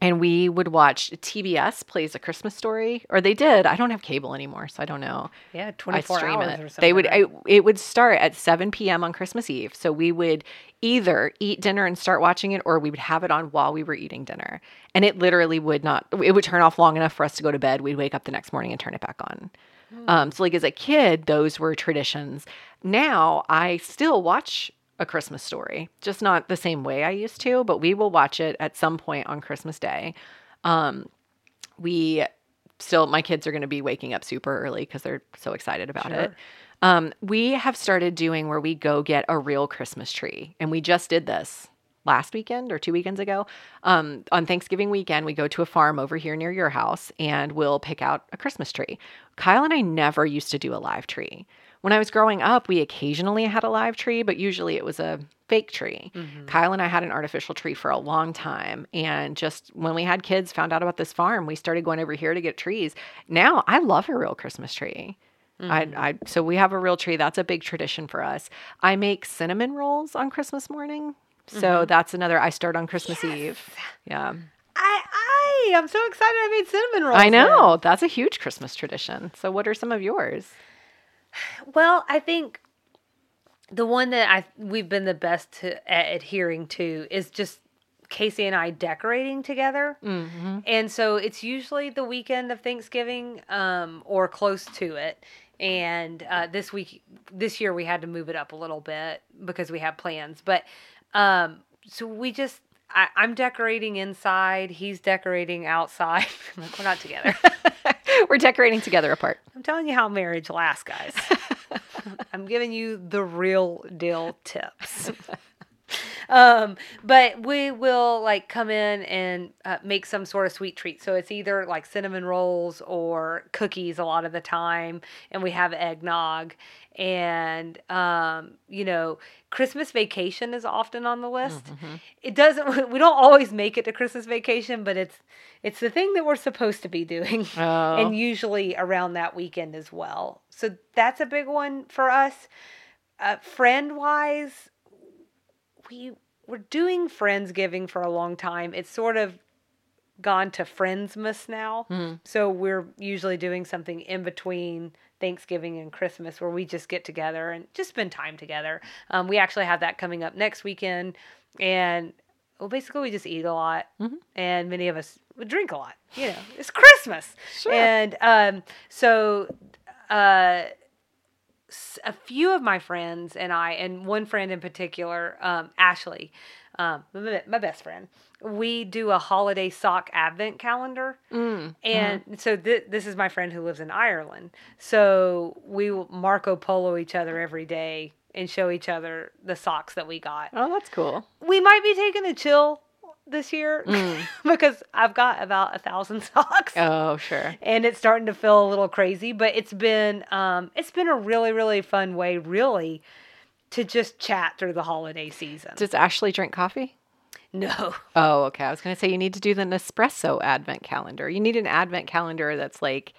and we would watch TBS plays a Christmas story, or they did. I don't have cable anymore, so I don't know. yeah, twenty four hours it. or something. They would. right? I, it would start at 7 p.m. on Christmas Eve. So we would either eat dinner and start watching it, or we would have it on while we were eating dinner. And it literally would not. It would turn off long enough for us to go to bed. We'd wake up the next morning and turn it back on. Um, so like as a kid, those were traditions. Now I still watch a Christmas story, just not the same way I used to, but we will watch it at some point on Christmas Day. Um, we still, my kids are going to be waking up super early because they're so excited about it. Um, we have started doing where we go get a real Christmas tree, and we just did this last weekend or two weekends ago. Um, on Thanksgiving weekend, we go to a farm over here near your house and we'll pick out a Christmas tree. Kyle and I never used to do a live tree. When I was growing up, we occasionally had a live tree, but usually it was a fake tree. Mm-hmm. Kyle and I had an artificial tree for a long time. And just when we had kids, found out about this farm, we started going over here to get trees. Now I love a real Christmas tree. I, mm-hmm. I so we have a real tree. That's a big tradition for us. I make cinnamon rolls on Christmas morning. So mm-hmm. that's another. I start on Christmas Eve. Yeah, I I I'm so excited I made cinnamon rolls. I then. know that's a huge Christmas tradition. So what are some of yours? Well, I think the one that I we've been the best to, at adhering to is just Casey and I decorating together. Mm-hmm. And so it's usually the weekend of Thanksgiving um, or close to it. And uh, this week, this year, we had to move it up a little bit because we have plans. But um, so we just, I, I'm decorating inside. He's decorating outside. like, [LAUGHS] we're not together. [LAUGHS] [LAUGHS] We're decorating together apart. I'm telling you how marriage lasts, guys. [LAUGHS] I'm giving you the real deal tips. [LAUGHS] um, but we will like come in and uh, make some sort of sweet treat. So it's either like cinnamon rolls or cookies a lot of the time, and we have eggnog. And um, you know, Christmas vacation is often on the list. It doesn't. [LAUGHS] We don't always make it to Christmas vacation, but it's it's the thing that we're supposed to be doing [LAUGHS] Oh. and usually around that weekend as well. So that's a big one for us. Uh, friend wise, we we're doing friendsgiving for a long time. It's sort of gone to friendsmas now. So we're usually doing something in between Thanksgiving and Christmas where we just get together and just spend time together. Um, we actually have that coming up next weekend, and well, basically we just eat a lot, and many of us would drink a lot. You know, it's Christmas, Sure. and um, so. Uh, a few of my friends and I, and one friend in particular, um, Ashley, um, my best friend, we do a holiday sock advent calendar. Mm. And so th- this is my friend who lives in Ireland. So we will Marco Polo each other every day and show each other the socks that we got. Oh, that's cool. We might be taking a chill this year [LAUGHS] because I've got about a thousand [LAUGHS] socks. Oh, sure. and it's starting to feel a little crazy but it's been um it's been a really really fun way really to just chat through the holiday season Does Ashley drink coffee? no [LAUGHS] Oh, okay. I was going to say you need to do the Nespresso advent calendar. You need an advent calendar that's like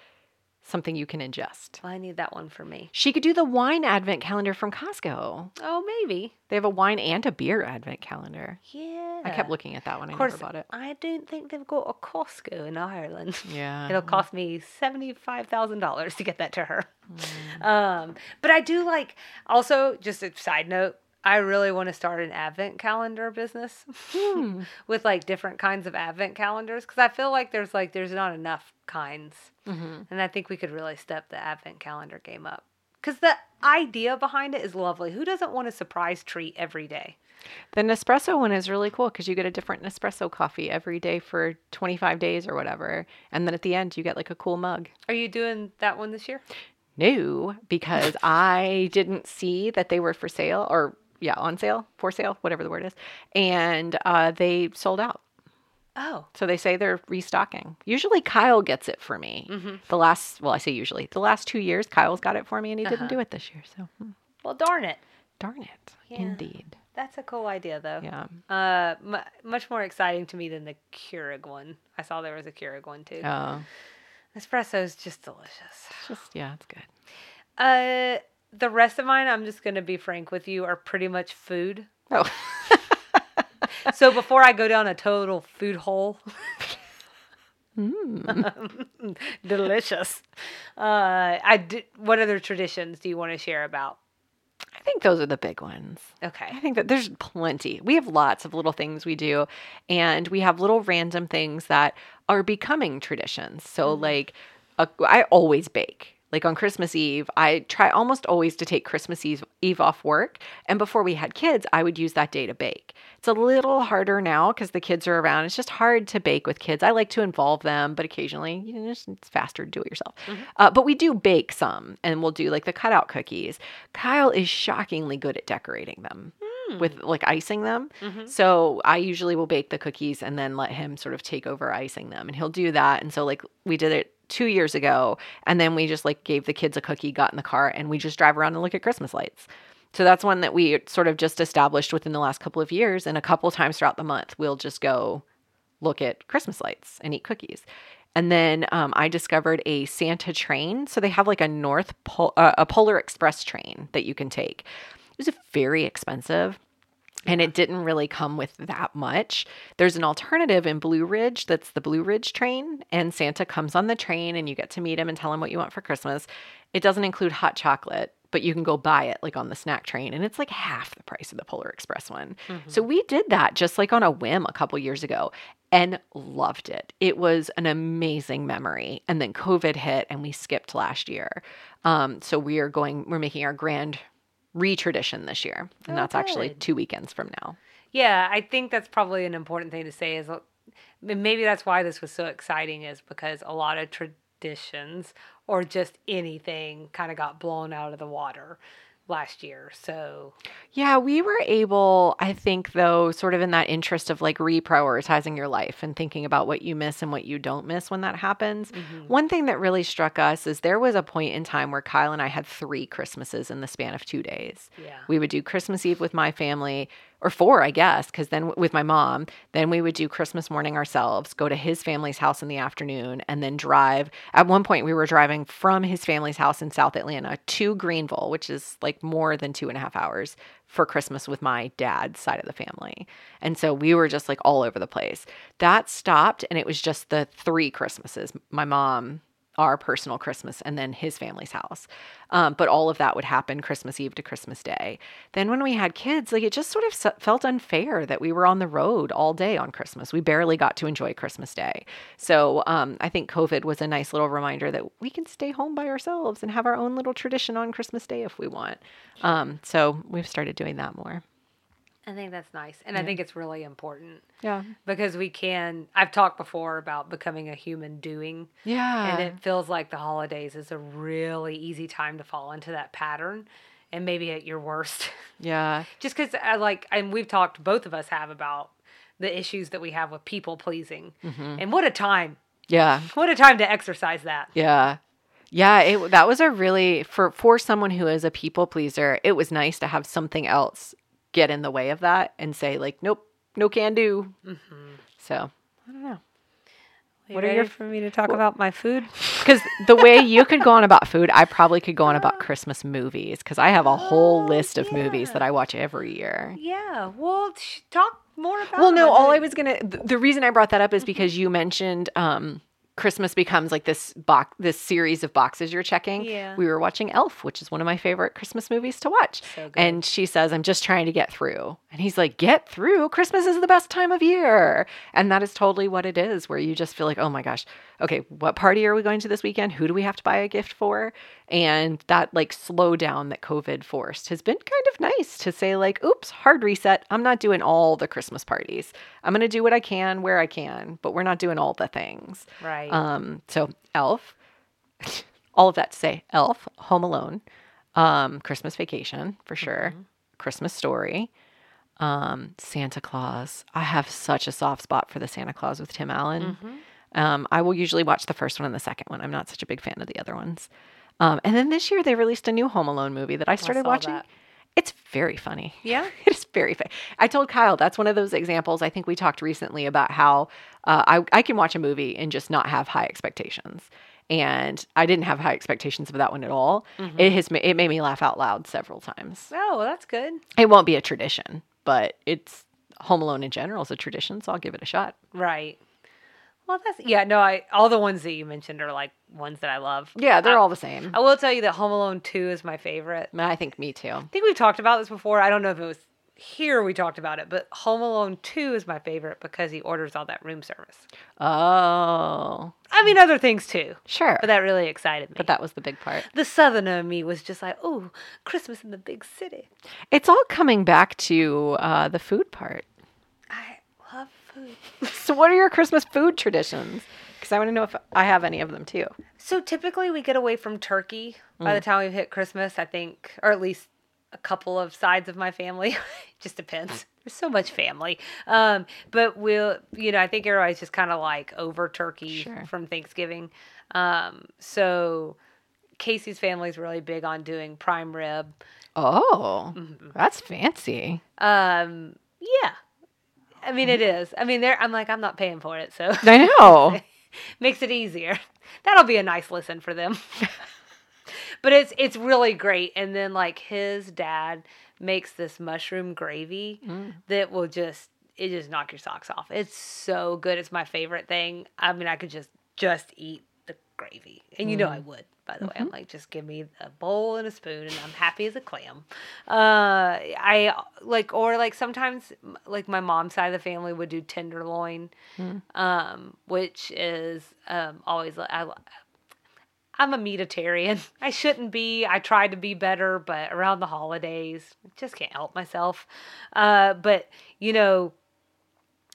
something you can ingest. i need that one for me She could do the wine advent calendar from Costco. oh maybe They have a wine and a beer advent calendar. yeah I kept looking at that one. I course never bought it. i don't think they've got a costco in ireland Yeah. It'll cost me seventy-five thousand dollars to get that to her. Mm. Um, but I do like. Also, just a side note, I really want to start an advent calendar business Hmm. [LAUGHS] with like different kinds of advent calendars because I feel like there's like there's not enough kinds, Mhm. and I think we could really step the advent calendar game up. Because the idea behind it is lovely. Who doesn't want a surprise treat every day? The Nespresso one is really cool because you get a different Nespresso coffee every day for 25 days or whatever. And then at the end, you get like a cool mug. Are you doing that one this year? No, because [LAUGHS] I didn't see that they were for sale or, yeah, on sale, for sale, whatever the word is. And uh, they sold out. Oh, So they say they're restocking. Usually Kyle gets it for me. Mm-hmm. The last, well, I say usually, the last two years, Kyle's got it for me and he Uh-huh. didn't do it this year. So hmm, well, darn it. darn it. Yeah. Indeed. That's a cool idea, though. Yeah. Uh, mu much more exciting to me than the Keurig one. I saw there was a Keurig one too. Oh, Espresso is just delicious. just, yeah, it's good. Uh, the rest of mine, I'm just gonna be frank with you, are pretty much food. Oh, [LAUGHS] so before I go down a total food hole, Mm. [LAUGHS] delicious. Uh, I did, what other traditions do you want to share about? I think those are the big ones. Okay. I think that there's plenty. We have lots of little things we do, and we have little random things that are becoming traditions. So, like, a, I always bake. Like on Christmas Eve, I try almost always to take Christmas Eve, Eve off work. And before we had kids, I would use that day to bake. It's a little harder now because the kids are around. It's just hard to bake with kids. I like to involve them, but occasionally, you know, it's faster to do it yourself. Mm-hmm. Uh, but we do bake some, and we'll do like the cutout cookies. Kyle is shockingly good at decorating them hmm. with like icing them. Mm-hmm. So I usually will bake the cookies and then let him sort of take over icing them. And he'll do that. And so like we did it two years ago. And then we just like gave the kids a cookie, got in the car, and we just drive around and look at Christmas lights. So that's one that we sort of just established within the last couple of years. And a couple times throughout the month, we'll just go look at Christmas lights and eat cookies. And then um, I discovered a Santa train. So they have like a North Pol- uh, a Polar Express train that you can take. It was very expensive and it didn't really come with that much. There's an alternative in Blue Ridge that's the Blue Ridge train, and Santa comes on the train and you get to meet him and tell him what you want for Christmas. It doesn't include hot chocolate, but you can go buy it like on the snack train, and it's like half the price of the Polar Express one. So we did that just like on a whim a couple years ago and loved it. It was an amazing memory. And then COVID hit and we skipped last year. Um, so we are going, we're making our grand re-tradition this year. And Oh, that's actually two weekends from now. Yeah, I think that's probably an important thing to say. Is maybe that's why this was so exciting, is because a lot of traditions or just anything kind of got blown out of the water last year. So. Yeah we were able i think though sort of in that interest of like reprioritizing your life and thinking about what you miss and what you don't miss when that happens. Mm-hmm. One thing that really struck us is there was a point in time where kyle and i had three christmases in the span of two days. Yeah, we would do Christmas Eve with my family, or four, I guess, because then with my mom, then we would do Christmas morning ourselves, go to his family's house in the afternoon, and then drive. At one point, we were driving from his family's house in South Atlanta to Greenville, which is like more than two and a half hours for Christmas with my dad's side of the family. And so we were just like all over the place. That stopped, and it was just the three Christmases my mom, our personal Christmas and then his family's house. Um, but all of that would happen Christmas Eve to Christmas Day. Then when we had kids, like it just sort of felt unfair that we were on the road all day on Christmas. We barely got to enjoy Christmas Day. So um, I think COVID was a nice little reminder that we can stay home by ourselves and have our own little tradition on Christmas Day if we want. Um, so we've started doing that more. I think that's nice, and I think it's really important Yeah. because we can. I've talked before about becoming a human doing. Yeah. and it feels like the holidays is a really easy time to fall into that pattern and maybe at your worst [LAUGHS] yeah. just because i like and we've talked both of us have about the issues that we have with people pleasing. Mm-hmm. And what a time. Yeah. What a time to exercise that. Yeah. Yeah, it that was a really for for someone who is a people pleaser, it was nice to have something else get in the way of that and say like, nope, no can do. So, I don't know. You What are ready your- for me to talk about my food? [LAUGHS] Because the way you could go on about food, I probably could go on about [LAUGHS] Christmas movies because I have a whole Oh, list of movies that I watch every year. Yeah. Well, sh- talk more about. Well, no, them. all I was gonna. th- The reason I brought that up is because you mentioned um, Christmas becomes like this box, this series of boxes you're checking. Yeah. We were watching Elf, which is one of my favorite Christmas movies to watch. So good. And she says, "I'm just trying to get through," and he's like, "Get through. Christmas is the best time of year," and that is totally what it is. Where you just feel like, "Oh my gosh, okay, what party are we going to this weekend? Who do we have to buy a gift for?" And that like slowdown that COVID forced has been kind of nice to say like, "Oops, hard reset. I'm not doing all the Christmas parties. I'm going to do what I can where I can, but we're not doing all the things." Right. Um, so Elf, [LAUGHS] all of that to say, Elf, Home Alone, um, Christmas Vacation for sure, Christmas Story, um, Santa Claus. I have such a soft spot for the Santa Claus with Tim Allen. Um, I will usually watch the first one and the second one. I'm not such a big fan of the other ones. Um, and then this year they released a new Home Alone movie that I started saw watching. that. It's very funny. Yeah? [LAUGHS] it is very funny. I told Kyle that's one of those examples. I think we talked recently about how uh, I, I can watch a movie and just not have high expectations. And I didn't have high expectations of that one at all. It has it made me laugh out loud several times. oh, well, that's good. It won't be a tradition, but it's Home Alone in general is a tradition, so I'll give it a shot. Right. Well, that's yeah. No, I all the ones that you mentioned are like ones that I love. Yeah, they're I- all the same. I will tell you that Home Alone Two is my favorite. I think me too. I think we've talked about this before. I don't know if it was here we talked about it, but Home Alone 2 is my favorite because he orders all that room service. Oh, I mean, other things too, sure. but that really excited me. but that was the big part. the southerner me was just like, oh, Christmas in the big city. It's all coming back to uh, the food part. Food. [LAUGHS] So, what are your Christmas food traditions? Because I want to know if I have any of them too. So typically we get away from turkey by Mm. the time we've hit Christmas, I think, or at least a couple of sides of my family. [LAUGHS] just depends. There's so much family. Um, but we'll, you know, I think everybody's just kind of like over turkey Sure. from Thanksgiving. Um, so Casey's family's really big on doing prime rib. Oh, Mm-hmm. that's fancy. Um, yeah. I mean, it is. I mean, there. I'm like, I'm not paying for it, so I know. [LAUGHS] makes it easier. That'll be a nice listen for them. [LAUGHS] but it's it's really great. And then like his dad makes this mushroom gravy mm. that will just it just knock your socks off. It's so good. It's my favorite thing. I mean, I could just just eat the gravy, and you know I mm. would. By the way, I'm like, just give me a bowl and a spoon, and I'm happy as a clam. Uh, I like, or like sometimes, like my mom's side of the family would do tenderloin, um, which is um, always I, I'm a meatitarian. [LAUGHS] I shouldn't be. I try to be better, but around the holidays, just can't help myself. Uh, but you know,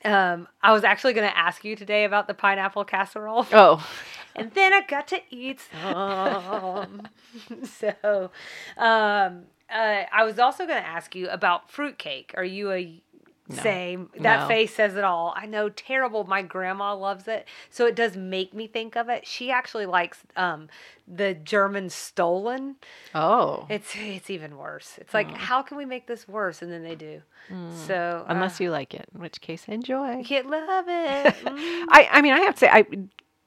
um, I was actually going to ask you today about the pineapple casserole, Oh, [LAUGHS] and then I got to eat some. [LAUGHS] so, um, uh, I was also going to ask you about fruitcake. Are you a same? That No. face says it all. I know, terrible. My grandma loves it, so it does make me think of it. She actually likes um, the German Stollen. oh. It's it's even worse. It's like, how can we make this worse? And then they do. So Unless you like it, in which case enjoy. you can't love it. Mm. [LAUGHS] I, I mean, I have to say, I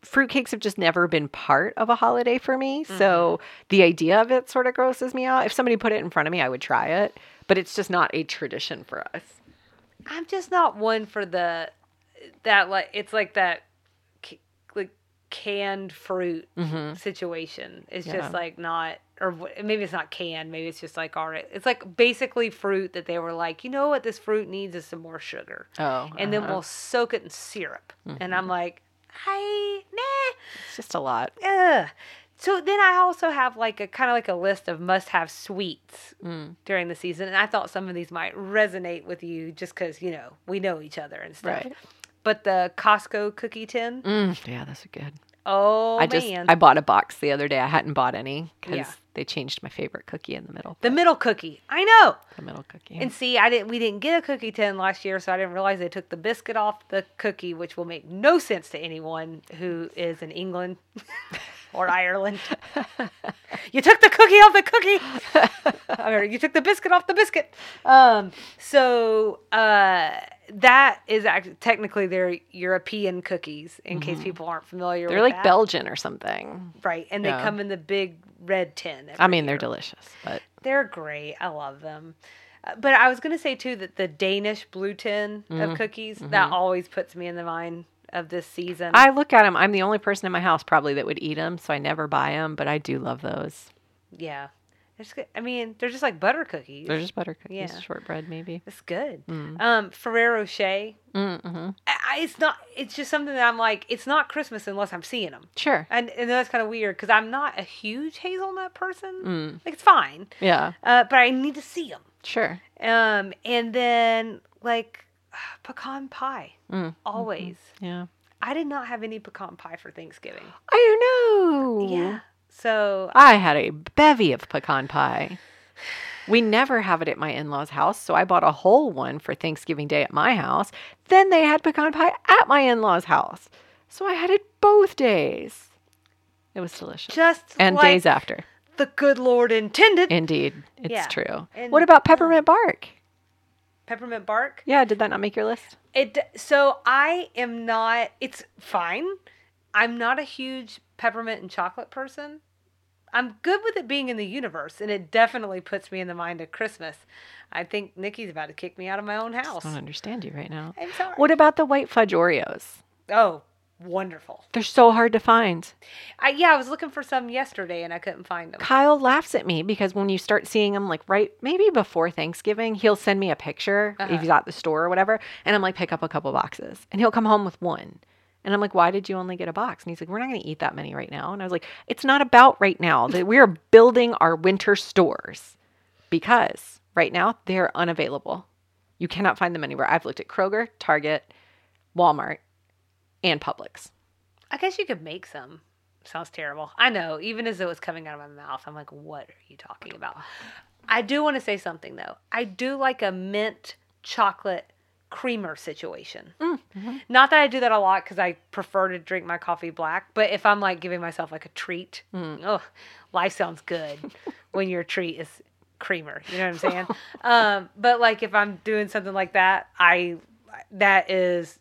fruitcakes have just never been part of a holiday for me. So the idea of it sort of grosses me out. If somebody put it in front of me, I would try it, but it's just not a tradition for us. I'm just not one for the that like it's like that like canned fruit situation. It's Mm-hmm. Yeah. just like not or maybe it's not canned, maybe it's just like all right. It's like basically fruit that they were like, "You know what this fruit needs is some more sugar." Oh, And then uh-huh. we'll soak it in syrup. And I'm like, "I nah." it's just a lot. Ugh. So then I also have like a kind of like a list of must-have sweets during the season, and I thought some of these might resonate with you just because you know we know each other and stuff. Right. But the Costco cookie tin, Mm, yeah, those are good. oh I just I bought a box the other day. I hadn't bought any because Yeah. They changed my favorite cookie in the middle. The middle cookie. I know. the middle cookie. And see, I didn't. We didn't get a cookie tin last year, so I didn't realize they took the biscuit off the cookie, which will make no sense to anyone who is in England [LAUGHS] or Ireland. [LAUGHS] you took the cookie off the cookie, or you took the biscuit off the biscuit. Um, so uh, that is actually technically they're European cookies. In case people aren't familiar, Mm-hmm. They're like that. Belgian or something. right? And they come in the big red tin. I mean, they're delicious, but They're great. I love them. Uh, But I was going to say too that the Danish blue tin Mm-hmm. of cookies that always puts me in the mind of this season. I look at them. I'm the only person in my house probably that would eat them, so I never buy them. But I do love those. yeah, it's good. I mean, they're just like butter cookies. They're just butter cookies, Yeah. shortbread maybe. it's good. Um, Ferrero Rocher. Mm-hmm. I, it's not. It's just something that I'm like. It's not Christmas unless I'm seeing them. Sure. And, and that's kind of weird because I'm not a huge hazelnut person. Mm. Like it's fine, Yeah. uh, but I need to see them. Sure. Um, and then like [SIGHS] pecan pie, Mm. always. Yeah. I did not have any pecan pie for Thanksgiving. I know. Yeah. So I had a bevy of pecan pie. We never have it at my in law's house, so I bought a whole one for Thanksgiving Day at my house. Then they had pecan pie at my in law's house. So I had it both days. It was delicious. just and like days after. the good Lord intended. Indeed. It's Yeah. true. And- what about peppermint bark? Peppermint bark. Yeah, did that not make your list? It so I am not. It's fine. I'm not a huge peppermint and chocolate person. I'm good with it being in the universe, and it definitely puts me in the mind of Christmas. I think Nikki's about to kick me out of my own house. I don't understand you right now. I'm sorry. What about the white fudge Oreos? Oh, wonderful. They're so hard to find. I yeah, I was looking for some yesterday and I couldn't find them. Kyle laughs at me because when you start seeing him, like right maybe before Thanksgiving, he'll send me a picture Uh-huh. if he's at the store or whatever, and I'm like, pick up a couple boxes, and he'll come home with one. And I'm like, why did you only get a box? And he's like, we're not going to eat that many right now. And I was like, it's not about right now. That we are building our winter stores because right now they're unavailable. You cannot find them anywhere. I've looked at Kroger, Target, Walmart, and Publix. I guess you could make some. Sounds terrible. I know. Even as it was coming out of my mouth, I'm like, what are you talking about? I do want to say something though. I do like a mint chocolate creamer situation. Mm, mm-hmm. Not that I do that a lot because I prefer to drink my coffee black, but if I'm like giving myself like a treat, oh, life sounds good [LAUGHS] when your treat is creamer. You know what I'm saying? [LAUGHS] um, but like if I'm doing something like that, I that is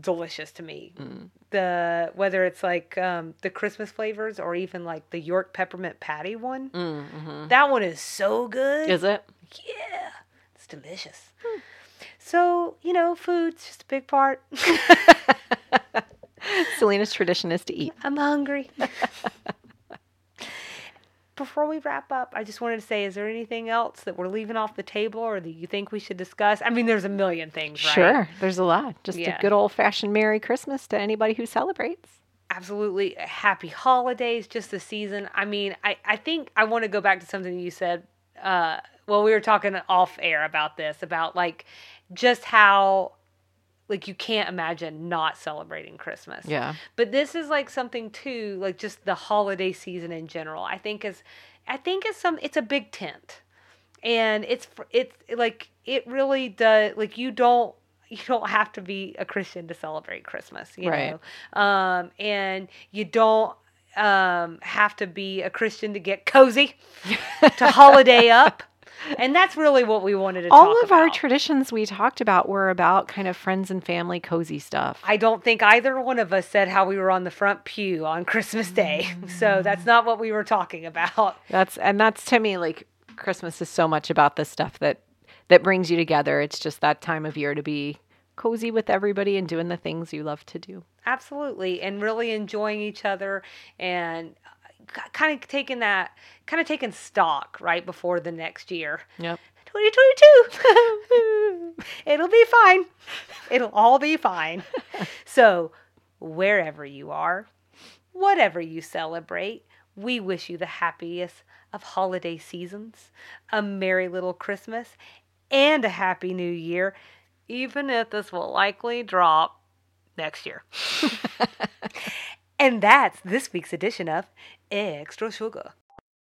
delicious to me. Mm. The whether it's like um, the Christmas flavors or even like the York peppermint patty one, mm-hmm. that one is so good. Is it? yeah, it's delicious. Hmm. So you know, food's just a big part. [LAUGHS] Selena's tradition is to eat. I'm hungry. Before we wrap up, I just wanted to say, is there anything else that we're leaving off the table or that you think we should discuss? I mean, there's a million things, right? Sure, there's a lot. Just Yeah. a good old fashioned Merry Christmas to anybody who celebrates. absolutely happy holidays just the season i mean i, I think i want to go back to something you said uh, well we were talking off air about this about like just how like you can't imagine not celebrating christmas Yeah. but this is like something too like just the holiday season in general i think is i think it's some it's a big tent and it's it's like it really does like you don't [LAUGHS] you don't have to be a christian to celebrate christmas you Right. know um and you don't um have to be a christian to get cozy [LAUGHS] to holiday up and that's really what we wanted to All of our traditions we talked about were about kind of friends and family cozy stuff. I don't think either one of us said how we were on the front pew on Christmas Day. Mm. So that's not what we were talking about. That's and that's to me like Christmas is so much about the stuff that that brings you together. It's just that time of year to be cozy with everybody and doing the things you love to do. Absolutely. And really enjoying each other and kind of taking that, kind of taking stock right before the next year. Yep. 2022. [LAUGHS] It'll be fine. It'll all be fine. [LAUGHS] So, wherever you are, whatever you celebrate, we wish you the happiest of holiday seasons, a merry little Christmas, and a happy new year, even if this will likely drop next year. [LAUGHS] and that's this week's edition of Extra Sugar.